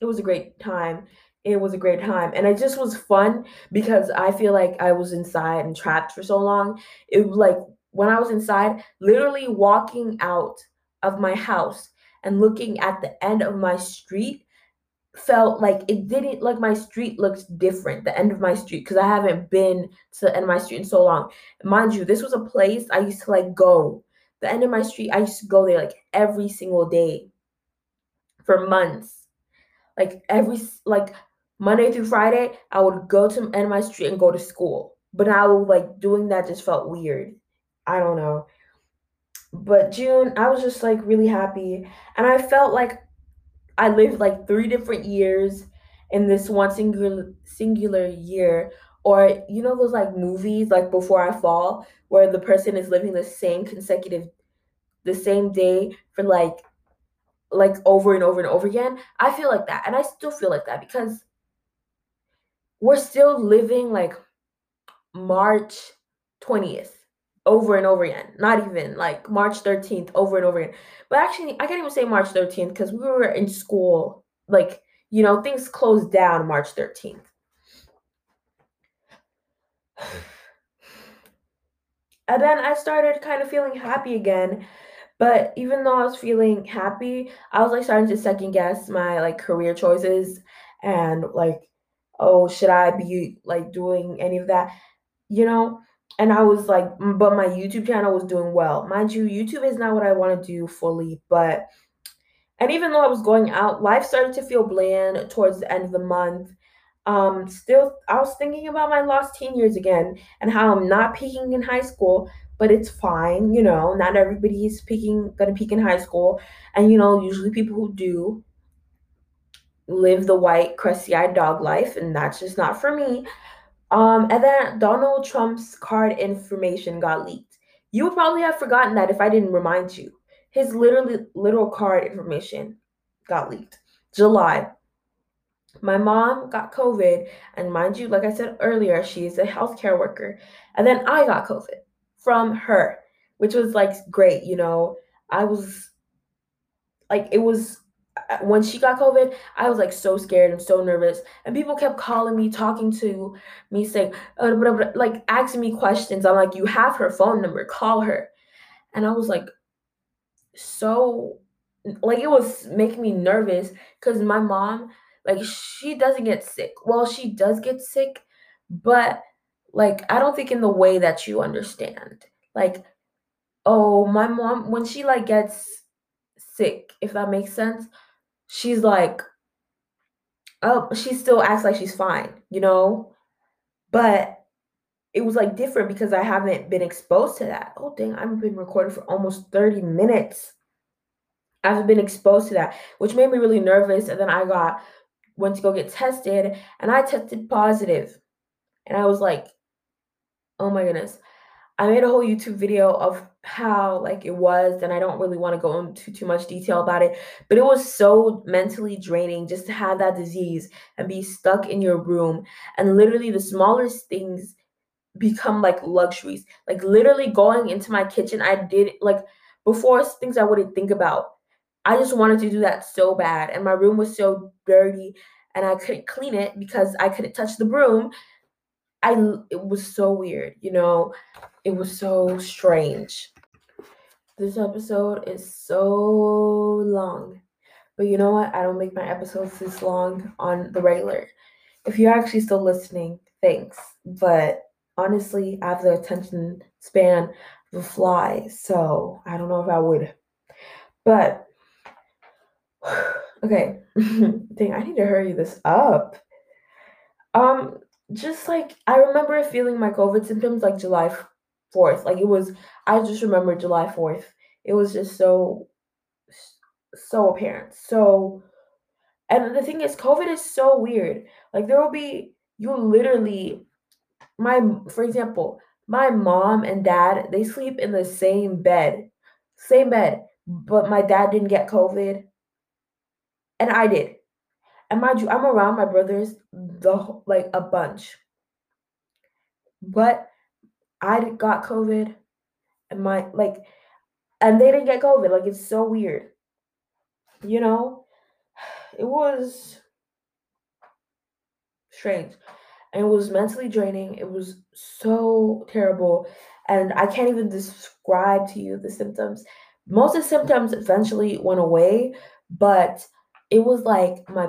S1: It was a great time. It was a great time. And it just was fun because I feel like I was inside and trapped for so long. It was like when I was inside, literally walking out of my house and looking at the end of my street felt like it didn't like my street looks different the end of my street because i haven't been to the end of my street in so long. Mind you this was a place i used to like go. The end of my street i used to go there like every single day for months. Like every like monday through friday i would go to end of my street and go to school. But now like doing that just felt weird. I don't know. But june i was just like really happy. And i felt like I lived like three different years in this one singular singular year. Or you know those like movies like Before I Fall, where the person is living the same consecutive the same day for like like over and over and over again. I feel like that. And I still feel like that because we're still living like March 20th over and over again. Not even like March 13th over and over again. But actually, I can't even say March 13th because we were in school. Like, you know, things closed down March 13th. And then I started kind of feeling happy again. But even though I was feeling happy, I was like starting to second guess my like career choices and like, oh, should I be like doing any of that? You know? And I was like, but my YouTube channel was doing well. Mind you, YouTube is not what I want to do fully, but and even though I was going out, life started to feel bland towards the end of the month. Um, still, I was thinking about my lost teen years again and how I'm not peaking in high school, but it's fine, you know. Not everybody's peaking, gonna peak in high school, and you know, usually people who do live the white, crusty eyed dog life, and that's just not for me. Um, and then Donald Trump's card information got leaked. You would probably have forgotten that if I didn't remind you. His literally little card information got leaked. July. My mom got COVID, and mind you, like I said earlier, she's a healthcare worker. And then I got COVID from her, which was like great, you know. I was like, it was when she got COVID, I was like so scared and so nervous. And people kept calling me, talking to me, saying, uh, blah, blah, like asking me questions. I'm like, you have her phone number, call her. And I was like, so, like, it was making me nervous because my mom, like, she doesn't get sick. Well, she does get sick, but like, I don't think in the way that you understand. Like, oh, my mom, when she like gets sick, if that makes sense, she's like, oh, she still acts like she's fine, you know? But it was like different because I haven't been exposed to that. Oh, dang, I've been recording for almost 30 minutes. I haven't been exposed to that, which made me really nervous. And then I got, went to go get tested and I tested positive. And I was like, oh my goodness. I made a whole YouTube video of how like it was, and I don't really want to go into too much detail about it, but it was so mentally draining just to have that disease and be stuck in your room. And literally the smallest things become like luxuries. Like literally going into my kitchen, I did like before things I wouldn't think about. I just wanted to do that so bad. And my room was so dirty and I couldn't clean it because I couldn't touch the broom. I it was so weird, you know. It was so strange. This episode is so long. But you know what? I don't make my episodes this long on the regular. If you're actually still listening, thanks. But honestly, I have the attention span of a fly, so I don't know if I would. But okay, dang, I need to hurry this up. Um, just like I remember feeling my COVID symptoms like July 4th. Like it was, I just remember July 4th. It was just so, so apparent. So, and the thing is, COVID is so weird. Like there will be, you literally, my, for example, my mom and dad, they sleep in the same bed, same bed, but my dad didn't get COVID and I did. And mind you, I'm around my brothers the like a bunch. But I got COVID and my like and they didn't get COVID. Like it's so weird. You know? It was strange. And it was mentally draining. It was so terrible. And I can't even describe to you the symptoms. Most of the symptoms eventually went away, but it was like my,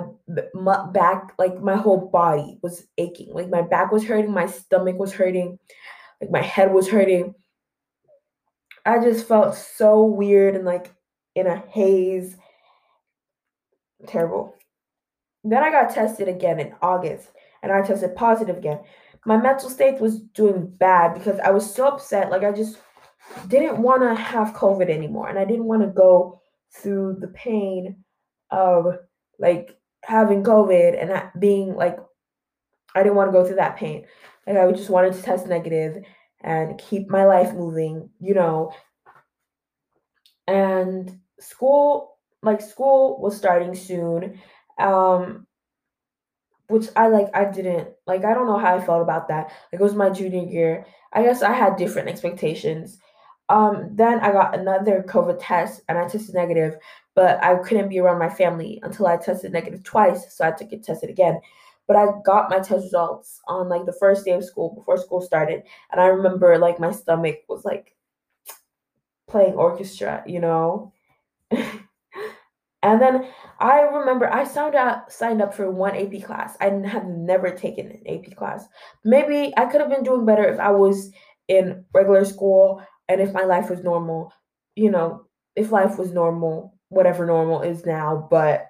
S1: my back, like my whole body was aching. Like my back was hurting, my stomach was hurting, like my head was hurting. I just felt so weird and like in a haze. Terrible. Then I got tested again in August and I tested positive again. My mental state was doing bad because I was so upset. Like I just didn't want to have COVID anymore and I didn't want to go through the pain of like having COVID and being like, I didn't want to go through that pain. Like, I just wanted to test negative and keep my life moving, you know. And school, like, school was starting soon. Um, which I like, I didn't like, I don't know how I felt about that. Like, it was my junior year. I guess I had different expectations. Um, then I got another COVID test and I tested negative, but I couldn't be around my family until I tested negative twice, so I had to get tested again. But I got my test results on like the first day of school before school started, and I remember like my stomach was like playing orchestra, you know. and then I remember I signed up signed up for one AP class. I have never taken an AP class. Maybe I could have been doing better if I was in regular school and if my life was normal, you know, if life was normal, whatever normal is now, but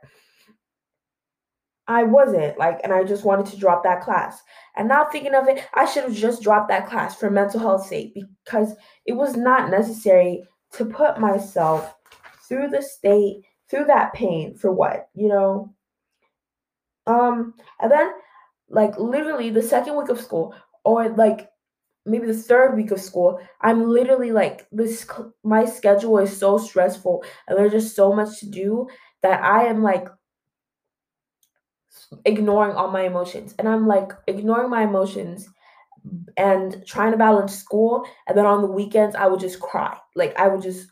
S1: I wasn't like, and I just wanted to drop that class. And now thinking of it, I should have just dropped that class for mental health sake because it was not necessary to put myself through the state, through that pain for what, you know? Um, and then like literally the second week of school, or like maybe the third week of school, I'm literally like this. My schedule is so stressful, and there's just so much to do that I am like ignoring all my emotions, and I'm like ignoring my emotions and trying to balance school and then on the weekends i would just cry. Like i would just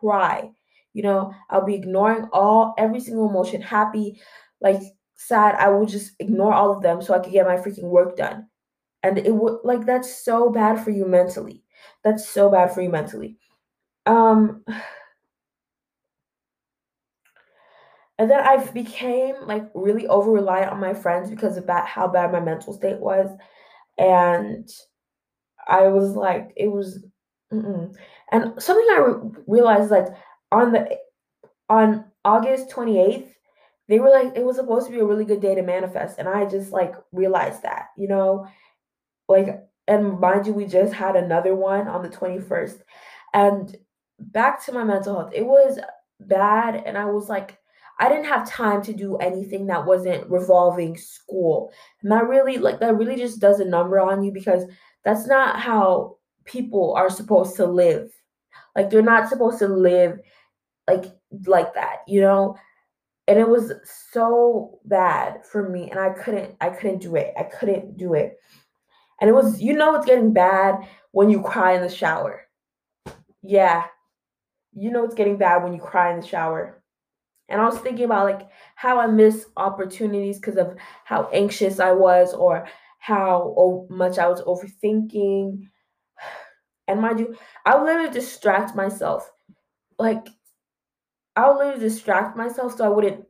S1: cry you know? I'll be ignoring all every single emotion happy like sad. I would just ignore all of them so i could get my freaking work done. And it would like that's so bad for you mentally. That's so bad for you mentally. Um and then i became like really over reliant on my friends because of that how bad my mental state was. And I was like, it was, mm-mm. and something I re- realized like on the on August twenty eighth, they were like it was supposed to be a really good day to manifest, and I just like realized that, you know, like and mind you, we just had another one on the twenty first, and back to my mental health, it was bad, and I was like I didn't have time to do anything that wasn't revolving school. And that really like that really just does a number on you because that's not how people are supposed to live. Like they're not supposed to live like like that, you know? And it was so bad for me and I couldn't I couldn't do it. I couldn't do it. And it was you know it's getting bad when you cry in the shower. Yeah. You know it's getting bad when you cry in the shower and I was thinking about like how I miss opportunities because of how anxious I was or how much I was overthinking. And mind you, I would literally distract myself. Like, I would literally distract myself so I wouldn't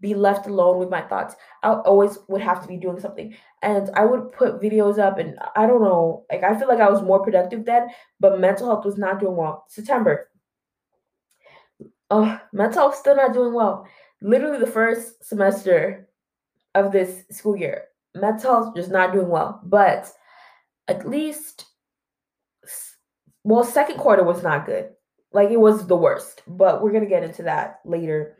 S1: be left alone with my thoughts. I always would have to be doing something. And I would put videos up and I don't know, like I feel like I was more productive then, but mental health was not doing well. September, Oh, mental health still not doing well. Literally the first semester of this school year, mental health just not doing well. But at least, well, second quarter was not good. Like it was the worst. But we're gonna get into that later.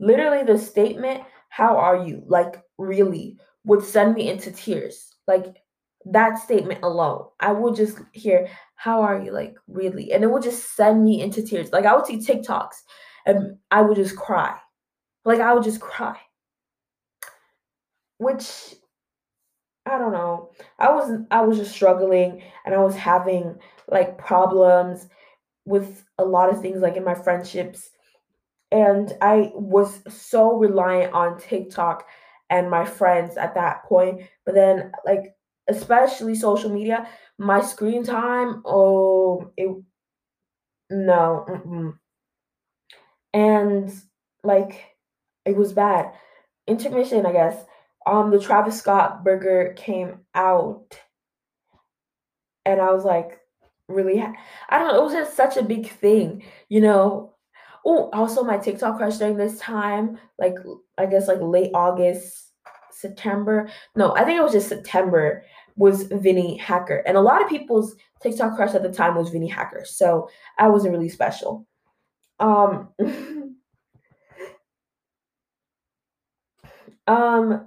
S1: Literally, the statement "How are you?" like really would send me into tears. Like that statement alone, I would just hear, How are you? Like, really? And it would just send me into tears. Like, I would see TikToks and I would just cry. Like, I would just cry. Which, I don't know. I was I was just struggling and I was having like problems with a lot of things like in my friendships and I was so reliant on TikTok and my friends at that point but then like especially social media, my screen time, oh, it no, mm-mm. and like it was bad. Intermission, I guess. Um, the Travis Scott burger came out, and I was like, really, I don't know. It was just such a big thing, you know. Oh, also my TikTok crush during this time, like I guess like late August, September. No, I think it was just September was Vinnie Hacker. And a lot of people's TikTok crush at the time was Vinnie Hacker. So I wasn't really special. Um Um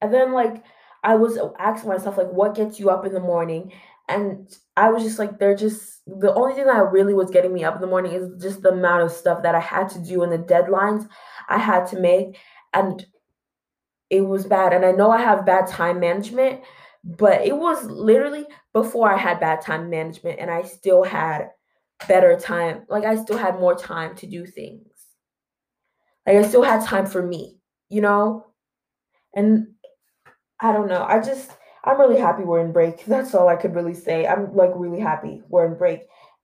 S1: and then like I was asking myself like what gets you up in the morning? And I was just like they're just the only thing that really was getting me up in the morning is just the amount of stuff that I had to do and the deadlines I had to make and it was bad. And I know I have bad time management, but it was literally before I had bad time management and I still had better time. Like I still had more time to do things. Like I still had time for me, you know? And I don't know. I just I'm really happy we're in break. That's all I could really say. I'm like really happy we're in break.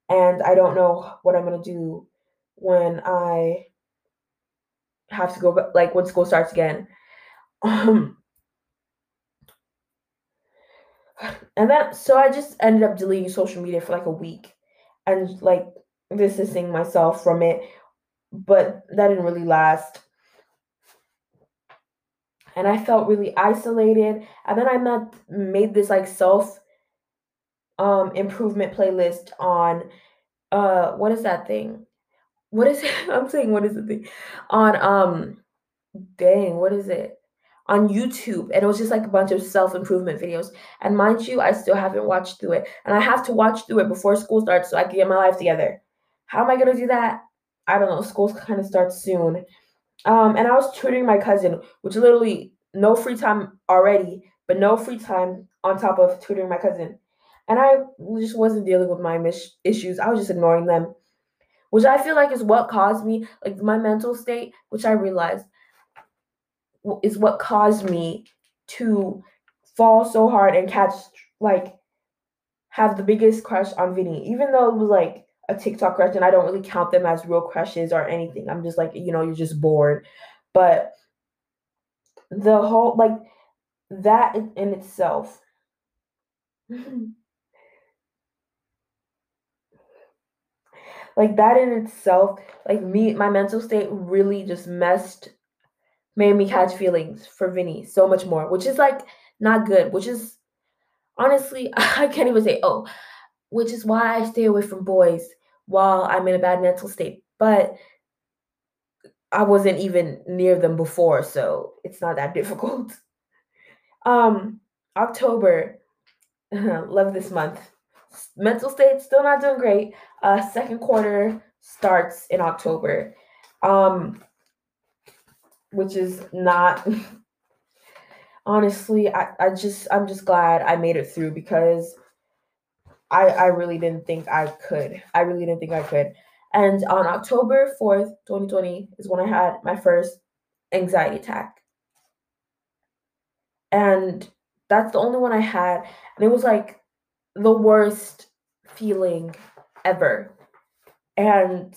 S1: And I don't know what I'm going to do when I have to go like when school starts again. Um and then so I just ended up deleting social media for like a week and like distancing myself from it. But that didn't really last. And I felt really isolated. And then I met, made this like self um improvement playlist on uh what is that thing? What is it? I'm saying what is the thing? On um dang, what is it? On YouTube and it was just like a bunch of self-improvement videos. And mind you, I still haven't watched through it. And I have to watch through it before school starts so I can get my life together. How am I gonna do that? I don't know. School kind of starts soon. Um, and I was tutoring my cousin, which literally no free time already, but no free time on top of tutoring my cousin. And I just wasn't dealing with my mis- issues. I was just ignoring them, which I feel like is what caused me, like my mental state, which I realized is what caused me to fall so hard and catch like have the biggest crush on Vinny, even though it was like a TikTok crush and I don't really count them as real crushes or anything. I'm just like, you know, you're just bored. But the whole like that in itself like that in itself like me my mental state really just messed made me catch feelings for Vinny so much more, which is like not good, which is honestly, I can't even say, oh, which is why I stay away from boys while I'm in a bad mental state. But I wasn't even near them before, so it's not that difficult. Um, October, love this month. Mental state still not doing great. Uh, second quarter starts in October. Um, which is not honestly I, I just i'm just glad i made it through because i i really didn't think i could. I really didn't think i could. And on october 4th 2020 is when i had my first anxiety attack. And that's the only one i had. And it was like the worst feeling ever. And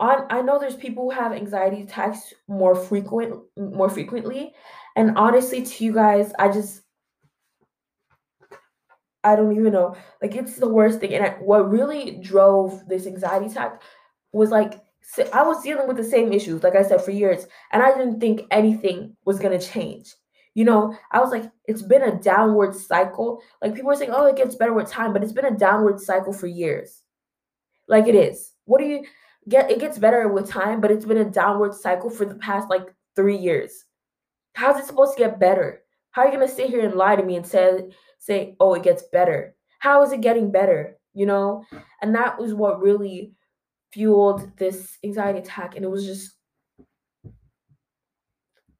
S1: on I know there's people who have anxiety attacks more frequent more frequently. And honestly to you guys I just I don't even know. Like it's the worst thing. And I, what really drove this anxiety attack was like I was dealing with the same issues like I said for years. And I didn't think anything was to change. You know I was like it's been a downward cycle. Like people are saying oh it gets better with time but it's been a downward cycle for years. Like it is. What do you get it gets better with time, but it's been a downward cycle for the past like three years. How's it supposed to get better? How are you gonna sit here and lie to me and say say, oh, it gets better? How is it getting better? You know? And that was what really fueled this anxiety attack. And it was just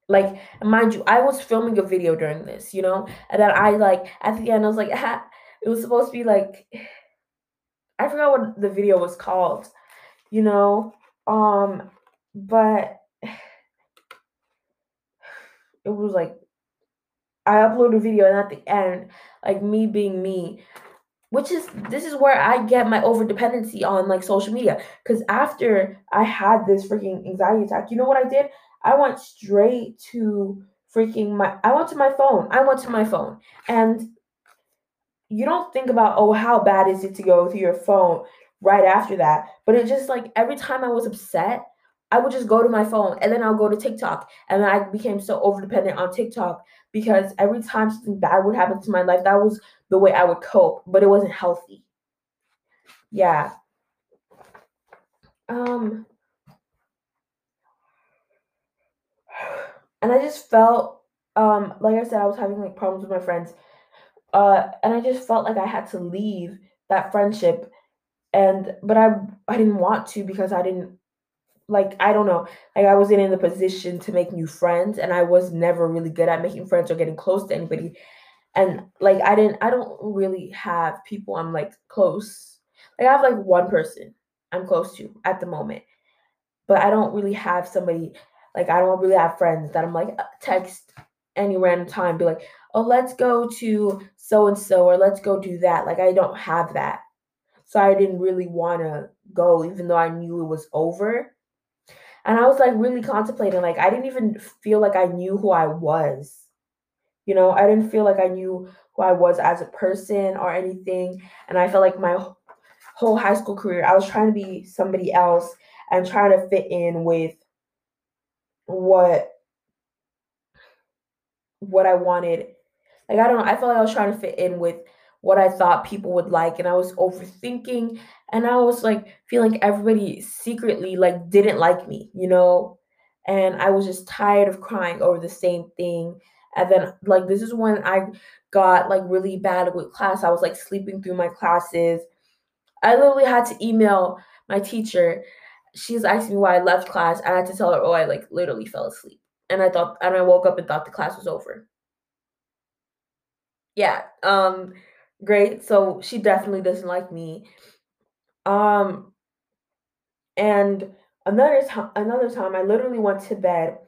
S1: like mind you, I was filming a video during this, you know, and then I like at the end I was like, ah, it was supposed to be like I forgot what the video was called, you know um but it was like i upload a video and at the end like me being me which is this is where i get my over dependency on like social media because after i had this freaking anxiety attack you know what i did? I went straight to freaking my i went to my phone i went to my phone and you don't think about oh how bad is it to go to your phone right after that. But it just like every time I was upset, I would just go to my phone and then I'll go to TikTok. And I became so over dependent on TikTok because every time something bad would happen to my life, that was the way I would cope, but it wasn't healthy. Yeah. Um and I just felt um like I said I was having like problems with my friends. Uh and I just felt like I had to leave that friendship and but I I didn't want to because I didn't like I don't know like I wasn't in the position to make new friends and I was never really good at making friends or getting close to anybody. And like I didn't I don't really have people I'm like close like I have like one person I'm close to at the moment but I don't really have somebody like I don't really have friends that I'm like uh, text any random time be like oh let's go to so and so or let's go do that like I don't have that so I didn't really want to go, even though I knew it was over. And I was like really contemplating, like, I didn't even feel like I knew who I was. You know, I didn't feel like I knew who I was as a person or anything. And I felt like my whole high school career, I was trying to be somebody else and trying to fit in with what what I wanted. Like I don't know, I felt like I was trying to fit in with what I thought people would like and I was overthinking and I was like feeling everybody secretly like didn't like me, you know? and I was just tired of crying over the same thing. And then like this is when I got like really bad with class. I was like sleeping through my classes. I literally had to email my teacher. She's asking me why I left class. I had to tell her, oh, I like literally fell asleep. And I thought and I woke up and thought the class was over. Yeah. Um great. So she definitely doesn't like me. Um and another time another time I literally went to bed.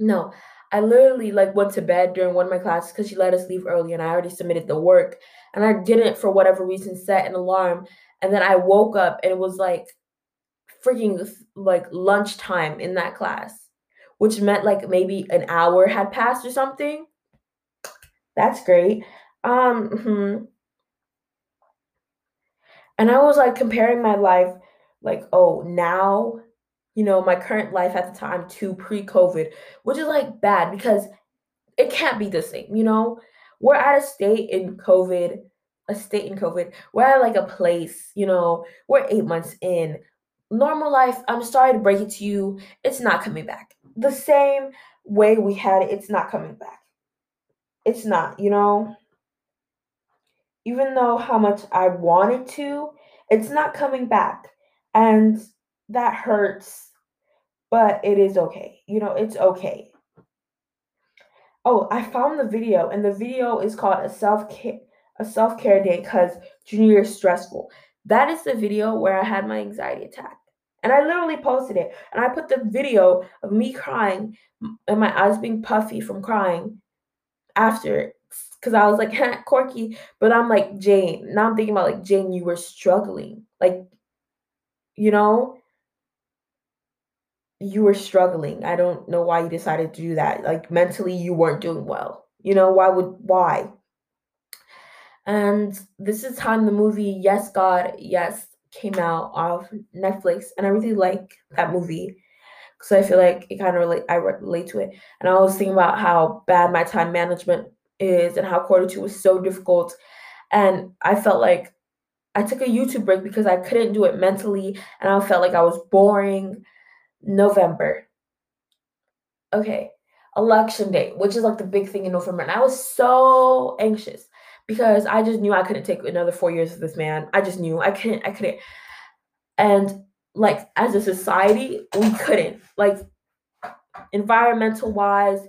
S1: No, I literally like went to bed during one of my classes because she let us leave early and I already submitted the work and I didn't for whatever reason set an alarm and then I woke up and it was like freaking like lunchtime in that class, which meant like maybe an hour had passed or something. That's great. Um hmm and I was like comparing my life like oh now you know my current life at the time to pre-covid which is like bad because it can't be the same you know? We're at a state in covid a state in covid we're at like a place you know we're eight months in normal life i'm sorry to break it to you it's not coming back. The same way we had it it's not coming back. It's not you know even though how much i wanted to it's not coming back and that hurts, but it is okay. You know, it's okay. Oh, I found the video, and the video is called a self care a self care day because junior year is stressful. That is the video where I had my anxiety attack. And I literally posted it. And I put the video of me crying and my eyes being puffy from crying after because I was like, Corky. But I'm like, Jane. Now I'm thinking about like, Jane, you were struggling. Like, you know, you were struggling. I don't know why you decided to do that. Like mentally you weren't doing well. You know, why would why? And this is how the movie Yes God Yes came out off Netflix and I really like that movie because I feel like it kind of relate I relate to it. And I was thinking about how bad my time management is and how quarter two was so difficult. And I felt like I took a YouTube break because I couldn't do it mentally and I felt like I was boring. November. Okay, election day, which is like the big thing in November. And I was so anxious because I just knew I couldn't take another four years of this man. I just knew I couldn't, I couldn't. And like as a society, we couldn't. Like environmental wise,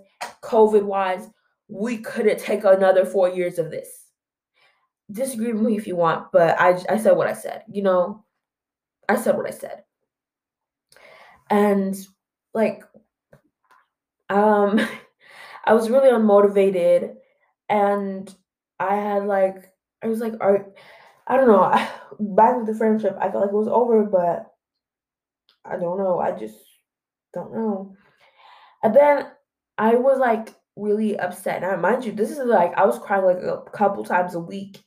S1: COVID wise, we couldn't take another four years of this. Disagree with me if you want, but I I said what I said. You know, I said what I said and like um I was really unmotivated and I had like I was like I I don't know back with the friendship I felt like it was over but I don't know I just don't know and then I was like really upset now mind you this is like I was crying like a couple times a week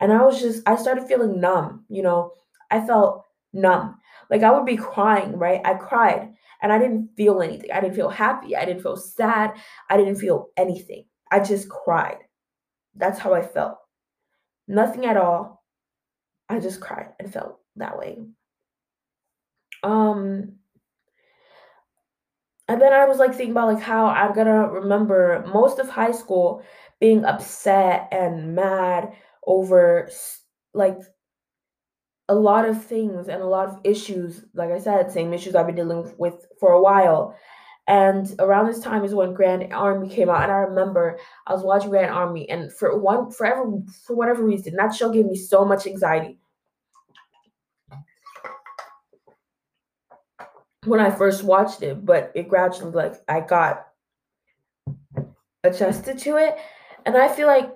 S1: and I was just I started feeling numb you know I felt numb like I would be crying, right? I cried and I didn't feel anything. I didn't feel happy. I didn't feel sad. I didn't feel anything. I just cried. That's how I felt. Nothing at all. I just cried and felt that way. Um and then I was like thinking about like how I'm gonna remember most of high school being upset and mad over like a lot of things and a lot of issues, like I said, same issues I've been dealing with for a while. And around this time is when Grand Army came out, and I remember I was watching Grand Army, and for one, forever, for whatever reason, that show gave me so much anxiety. When I first watched it, but it gradually, like, I got adjusted to it, and I feel like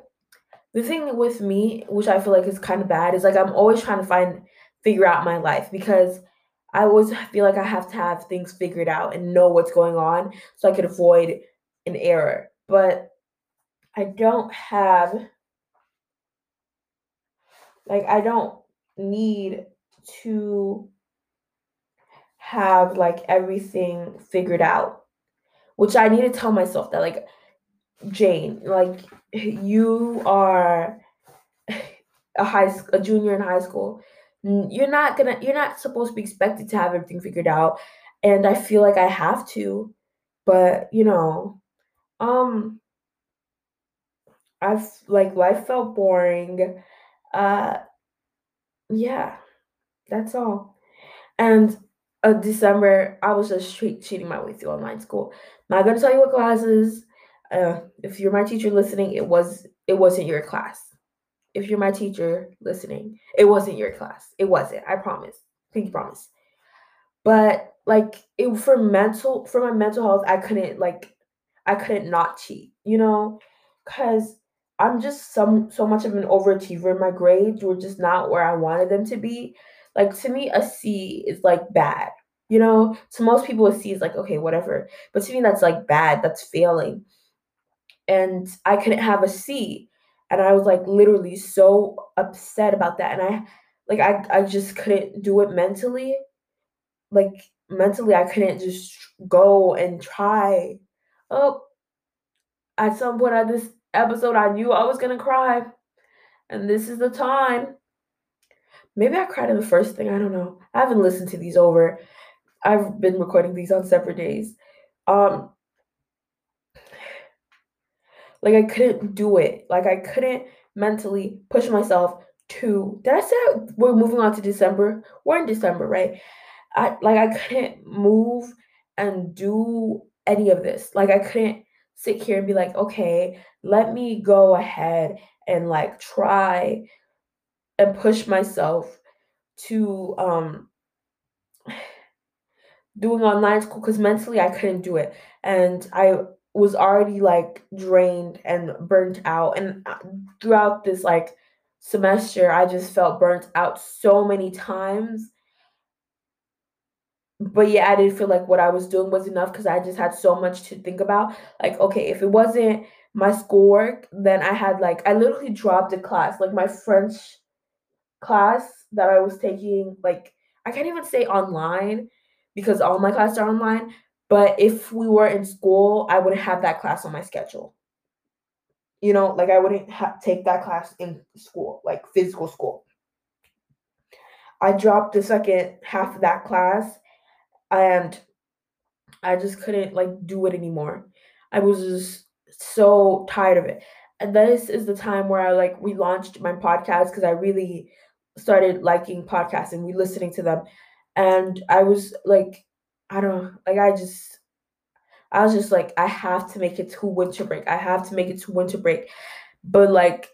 S1: the thing with me, which I feel like is kind of bad, is like I'm always trying to find figure out my life because I always feel like I have to have things figured out and know what's going on so I could avoid an error. But I don't have like I don't need to have like everything figured out. Which I need to tell myself that like Jane, like you are a high a junior in high school. You're not gonna you're not supposed to be expected to have everything figured out. and I feel like I have to, but you know, um I've like life felt boring. Uh yeah, that's all. And uh, December, I was just cheat- cheating my way through online school. Not gonna tell you what classes. Uh, if you're my teacher listening, it was it wasn't your class. If you're my teacher listening, it wasn't your class. It wasn't. I promise. Pinky promise. But like it for mental for my mental health, I couldn't like I couldn't not cheat. You know, because I'm just some so much of an overachiever. My grades were just not where I wanted them to be. Like to me, a C is like bad. You know, to most people, a C is like okay, whatever. But to me, that's like bad. That's failing. And I couldn't have a C, and I was like literally so upset about that. And I, like, I I just couldn't do it mentally. Like mentally, I couldn't just go and try. Oh, at some point at this episode, I knew I was gonna cry, and this is the time. Maybe I cried in the first thing. I don't know. I haven't listened to these over. I've been recording these on separate days. Um, like I couldn't do it. Like I couldn't mentally push myself to. Did I say we're moving on to December? We're in December, right? I like I couldn't move and do any of this. Like I couldn't sit here and be like, okay, let me go ahead and like try and push myself to um doing online school because mentally I couldn't do it. And I was already like drained and burnt out. And uh, throughout this like semester, I just felt burnt out so many times but yeah, I didn't feel like what I was doing was enough because I just had so much to think about. Like, okay, if it wasn't my schoolwork, then I had like I literally dropped a class, like my French class that I was taking. Like, I can't even say online because all my classes are online. But if we were in school, I wouldn't have that class on my schedule. You know, like I wouldn't ha- take that class in school, like physical school. I dropped the second half of that class and I just couldn't like do it anymore. I was just so tired of it. And this is the time where I like relaunched my podcast because I really started liking podcasts and re-listening to them. And I was like, I don't know, like I just I was just like, I have to make it to winter break. I have to make it to winter break. But like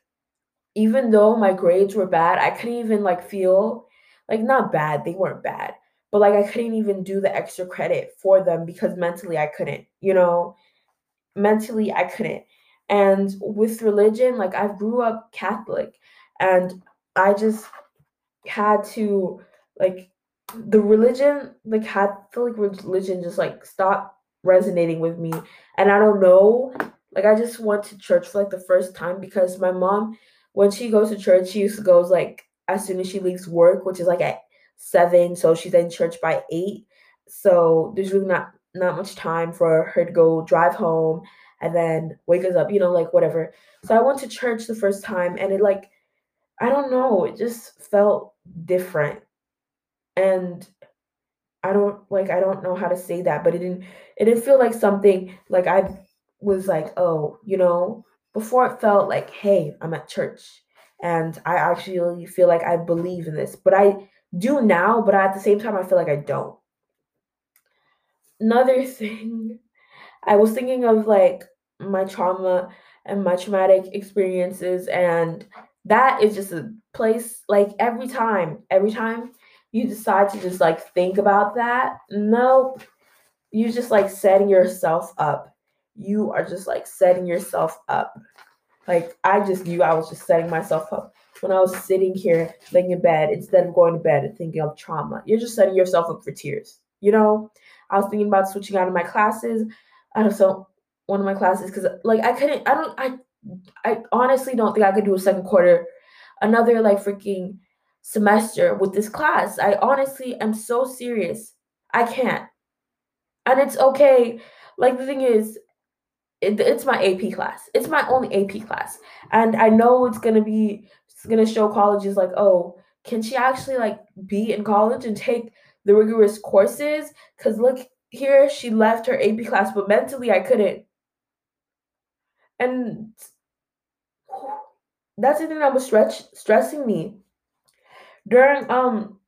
S1: even though my grades were bad, I couldn't even like feel like not bad, they weren't bad but like I couldn't even do the extra credit for them because mentally I couldn't, you know, mentally I couldn't. And with religion, like I grew up Catholic and I just had to like the religion, the Catholic religion just like stopped resonating with me. And I don't know, like I just went to church for like the first time because my mom, when she goes to church, she used to go like as soon as she leaves work, which is like at seven, so she's in church by eight. So there's really not not much time for her to go drive home and then wake us up, you know, like whatever. So I went to church the first time and it like I don't know, it just felt different. And I don't like I don't know how to say that, but it didn't it didn't feel like something like I was like, oh, you know, before it felt like, hey, I'm at church and I actually feel like I believe in this. But I do now, but at the same time, I feel like I don't. Another thing, I was thinking of like my trauma and my traumatic experiences, and that is just a place like every time, every time you decide to just like think about that, nope, you just like setting yourself up. You are just like setting yourself up. Like I just knew I was just setting myself up when I was sitting here laying in bed instead of going to bed and thinking of trauma. You're just setting yourself up for tears. You know, I was thinking about switching out of my classes, out of so one of my classes because like I couldn't. I don't. I I honestly don't think I could do a second quarter, another like freaking semester with this class. I honestly am so serious. I can't. And it's okay. Like the thing is, it, it's my AP class. It's my only AP class. And I know it's going to be it's going to show colleges like, "Oh, can she actually like be in college and take the rigorous courses. Cause look here, she left her AP class, but mentally I couldn't. And that's the thing that was stretch stressing me during um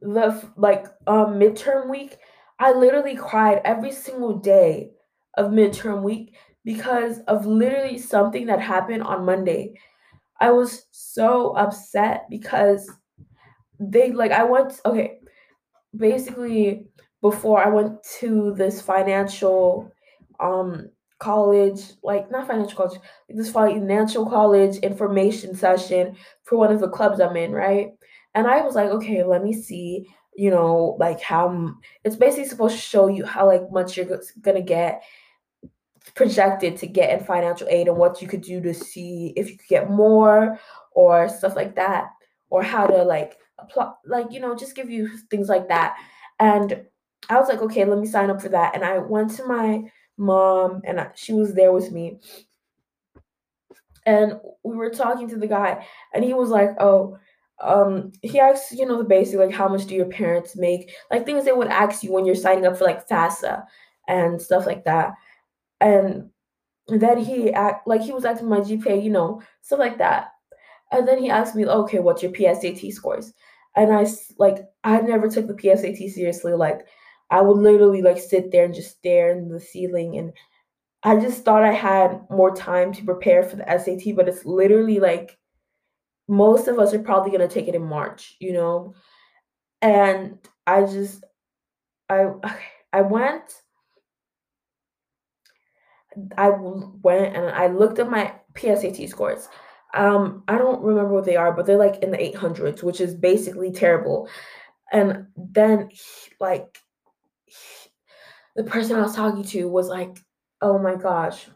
S1: the like um midterm week. I literally cried every single day of midterm week because of literally something that happened on Monday. I was so upset because they like I went okay, basically before I went to this financial um college, like not financial college, this financial college information session for one of the clubs I'm in, right? And I was like, okay, let me see, you know, like how it's basically supposed to show you how like much you're gonna get projected to get in financial aid and what you could do to see if you could get more or stuff like that or how to like apply like you know just give you things like that and i was like okay let me sign up for that and i went to my mom and I, she was there with me and we were talking to the guy and he was like oh um he asked you know the basic like how much do your parents make like things they would ask you when you're signing up for like fafsa and stuff like that and then he act like he was asking my GPA, you know, stuff like that. And then he asked me, okay, what's your PSAT scores? And I like I never took the PSAT seriously. Like I would literally like sit there and just stare in the ceiling, and I just thought I had more time to prepare for the SAT, but it's literally like most of us are probably gonna take it in March, you know. And I just I I went I went and I looked at my PSAT scores. Um, I don't remember what they are, but they're like in the 800s, which is basically terrible. And then, like, the person I was talking to was like, "Oh my gosh."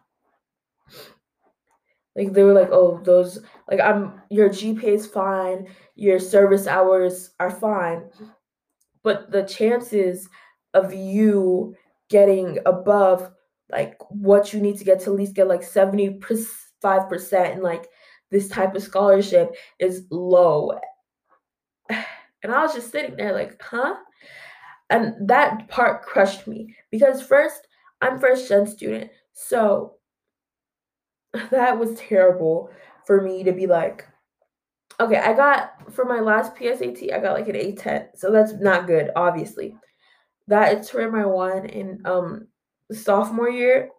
S1: Like they were like, "Oh, those like I'm your GPA is fine, your service hours are fine, but the chances of you getting above like what you need to get to at least get like 75% in like this type of scholarship is low. And I was just sitting there like, huh? And that part crushed me because first, I'm first gen student. So that was terrible for me to be like, okay, I got for my last PSAT, I got like an A10. So that's not good, obviously. That is for my one in um sophomore year,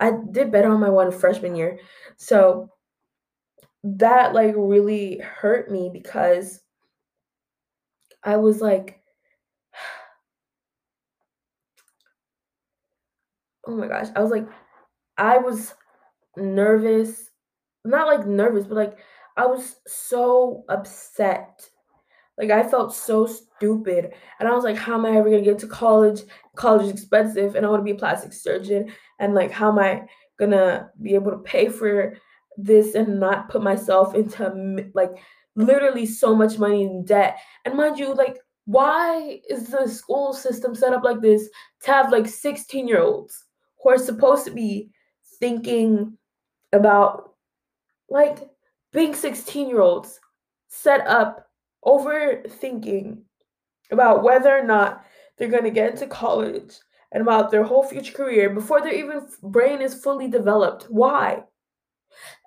S1: I did better on my one freshman year. So that like really hurt me because I was like, oh my gosh, I was like, I was nervous, not like nervous, but like I was so upset like I felt so stupid. And I was like, how am I ever gonna get to college? College is expensive and I want to be a plastic surgeon. And like, how am I gonna be able to pay for this and not put myself into like literally so much money in debt? And mind you, like, why is the school system set up like this to have like 16 year olds who are supposed to be thinking about like being 16 year olds set up overthinking about whether or not they're going to get into college and about their whole future career before their even brain is fully developed. Why?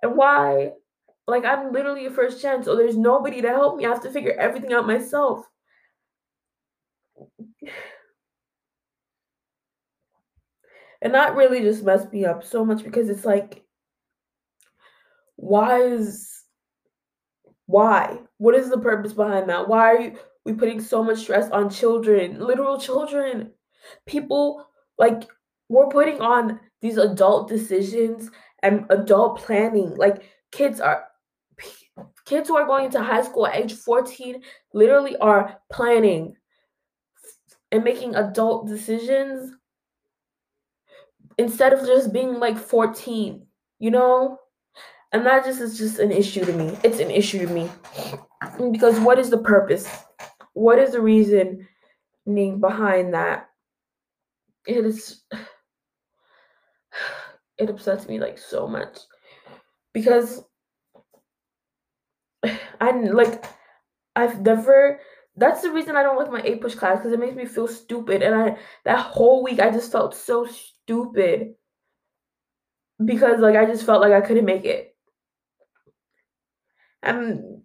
S1: And why? Like, I'm literally a first gen, so there's nobody to help me. I have to figure everything out myself. And that really just messed me up so much because it's like, why is why? What is the purpose behind that? Why are we putting so much stress on children, literal children? People like we're putting on these adult decisions and adult planning. Like kids are kids who are going into high school at age 14 literally are planning and making adult decisions instead of just being like 14, you know? And that just is just an issue to me. It's an issue to me. Because what is the purpose? What is the reasoning behind that? It is it upsets me like so much. Because I like I've never that's the reason I don't like my APUSH class because it makes me feel stupid. And I that whole week I just felt so stupid because like I just felt like I couldn't make it. And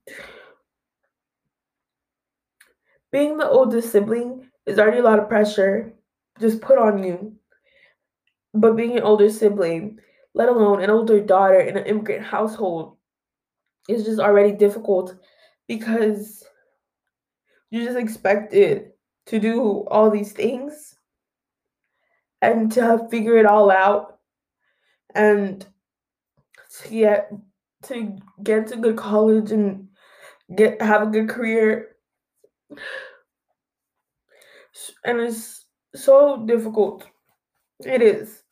S1: being the oldest sibling is already a lot of pressure just put on you. But being an older sibling, let alone an older daughter in an immigrant household, is just already difficult because you're just expected to do all these things and to figure it all out and to get to get good college and get have a good career. And it's so difficult. It is.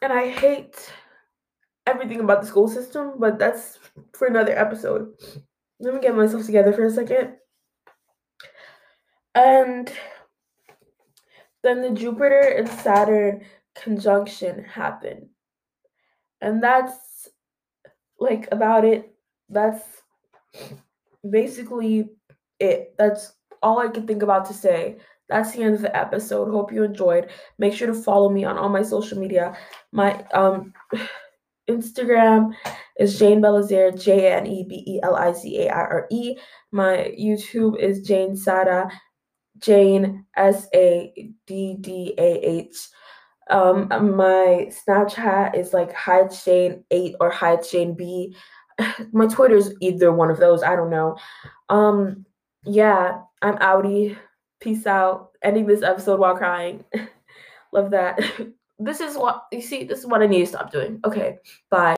S1: And i hate everything about the school system but that's for another episode. Let me get myself together for a second. And then the jupiter and saturn conjunction happened and that's like about it. That's basically it. That's all i can think about to say. That's the end of the episode. Hope you enjoyed. Make sure to follow me on all my social media. My um instagram is jane belizaire j-n-e-b-e-l-i-z-a-i-r-e my youtube is jane saddah jane s-a-d-d-a-h um, my Snapchat is like Hyde Shane eight or Hyde Shane B. My Twitter is either one of those. I don't know. Um, yeah, I'm outie. Peace out. Ending this episode while crying. Love that. this is what you see. This is what I need to stop doing. Okay, bye.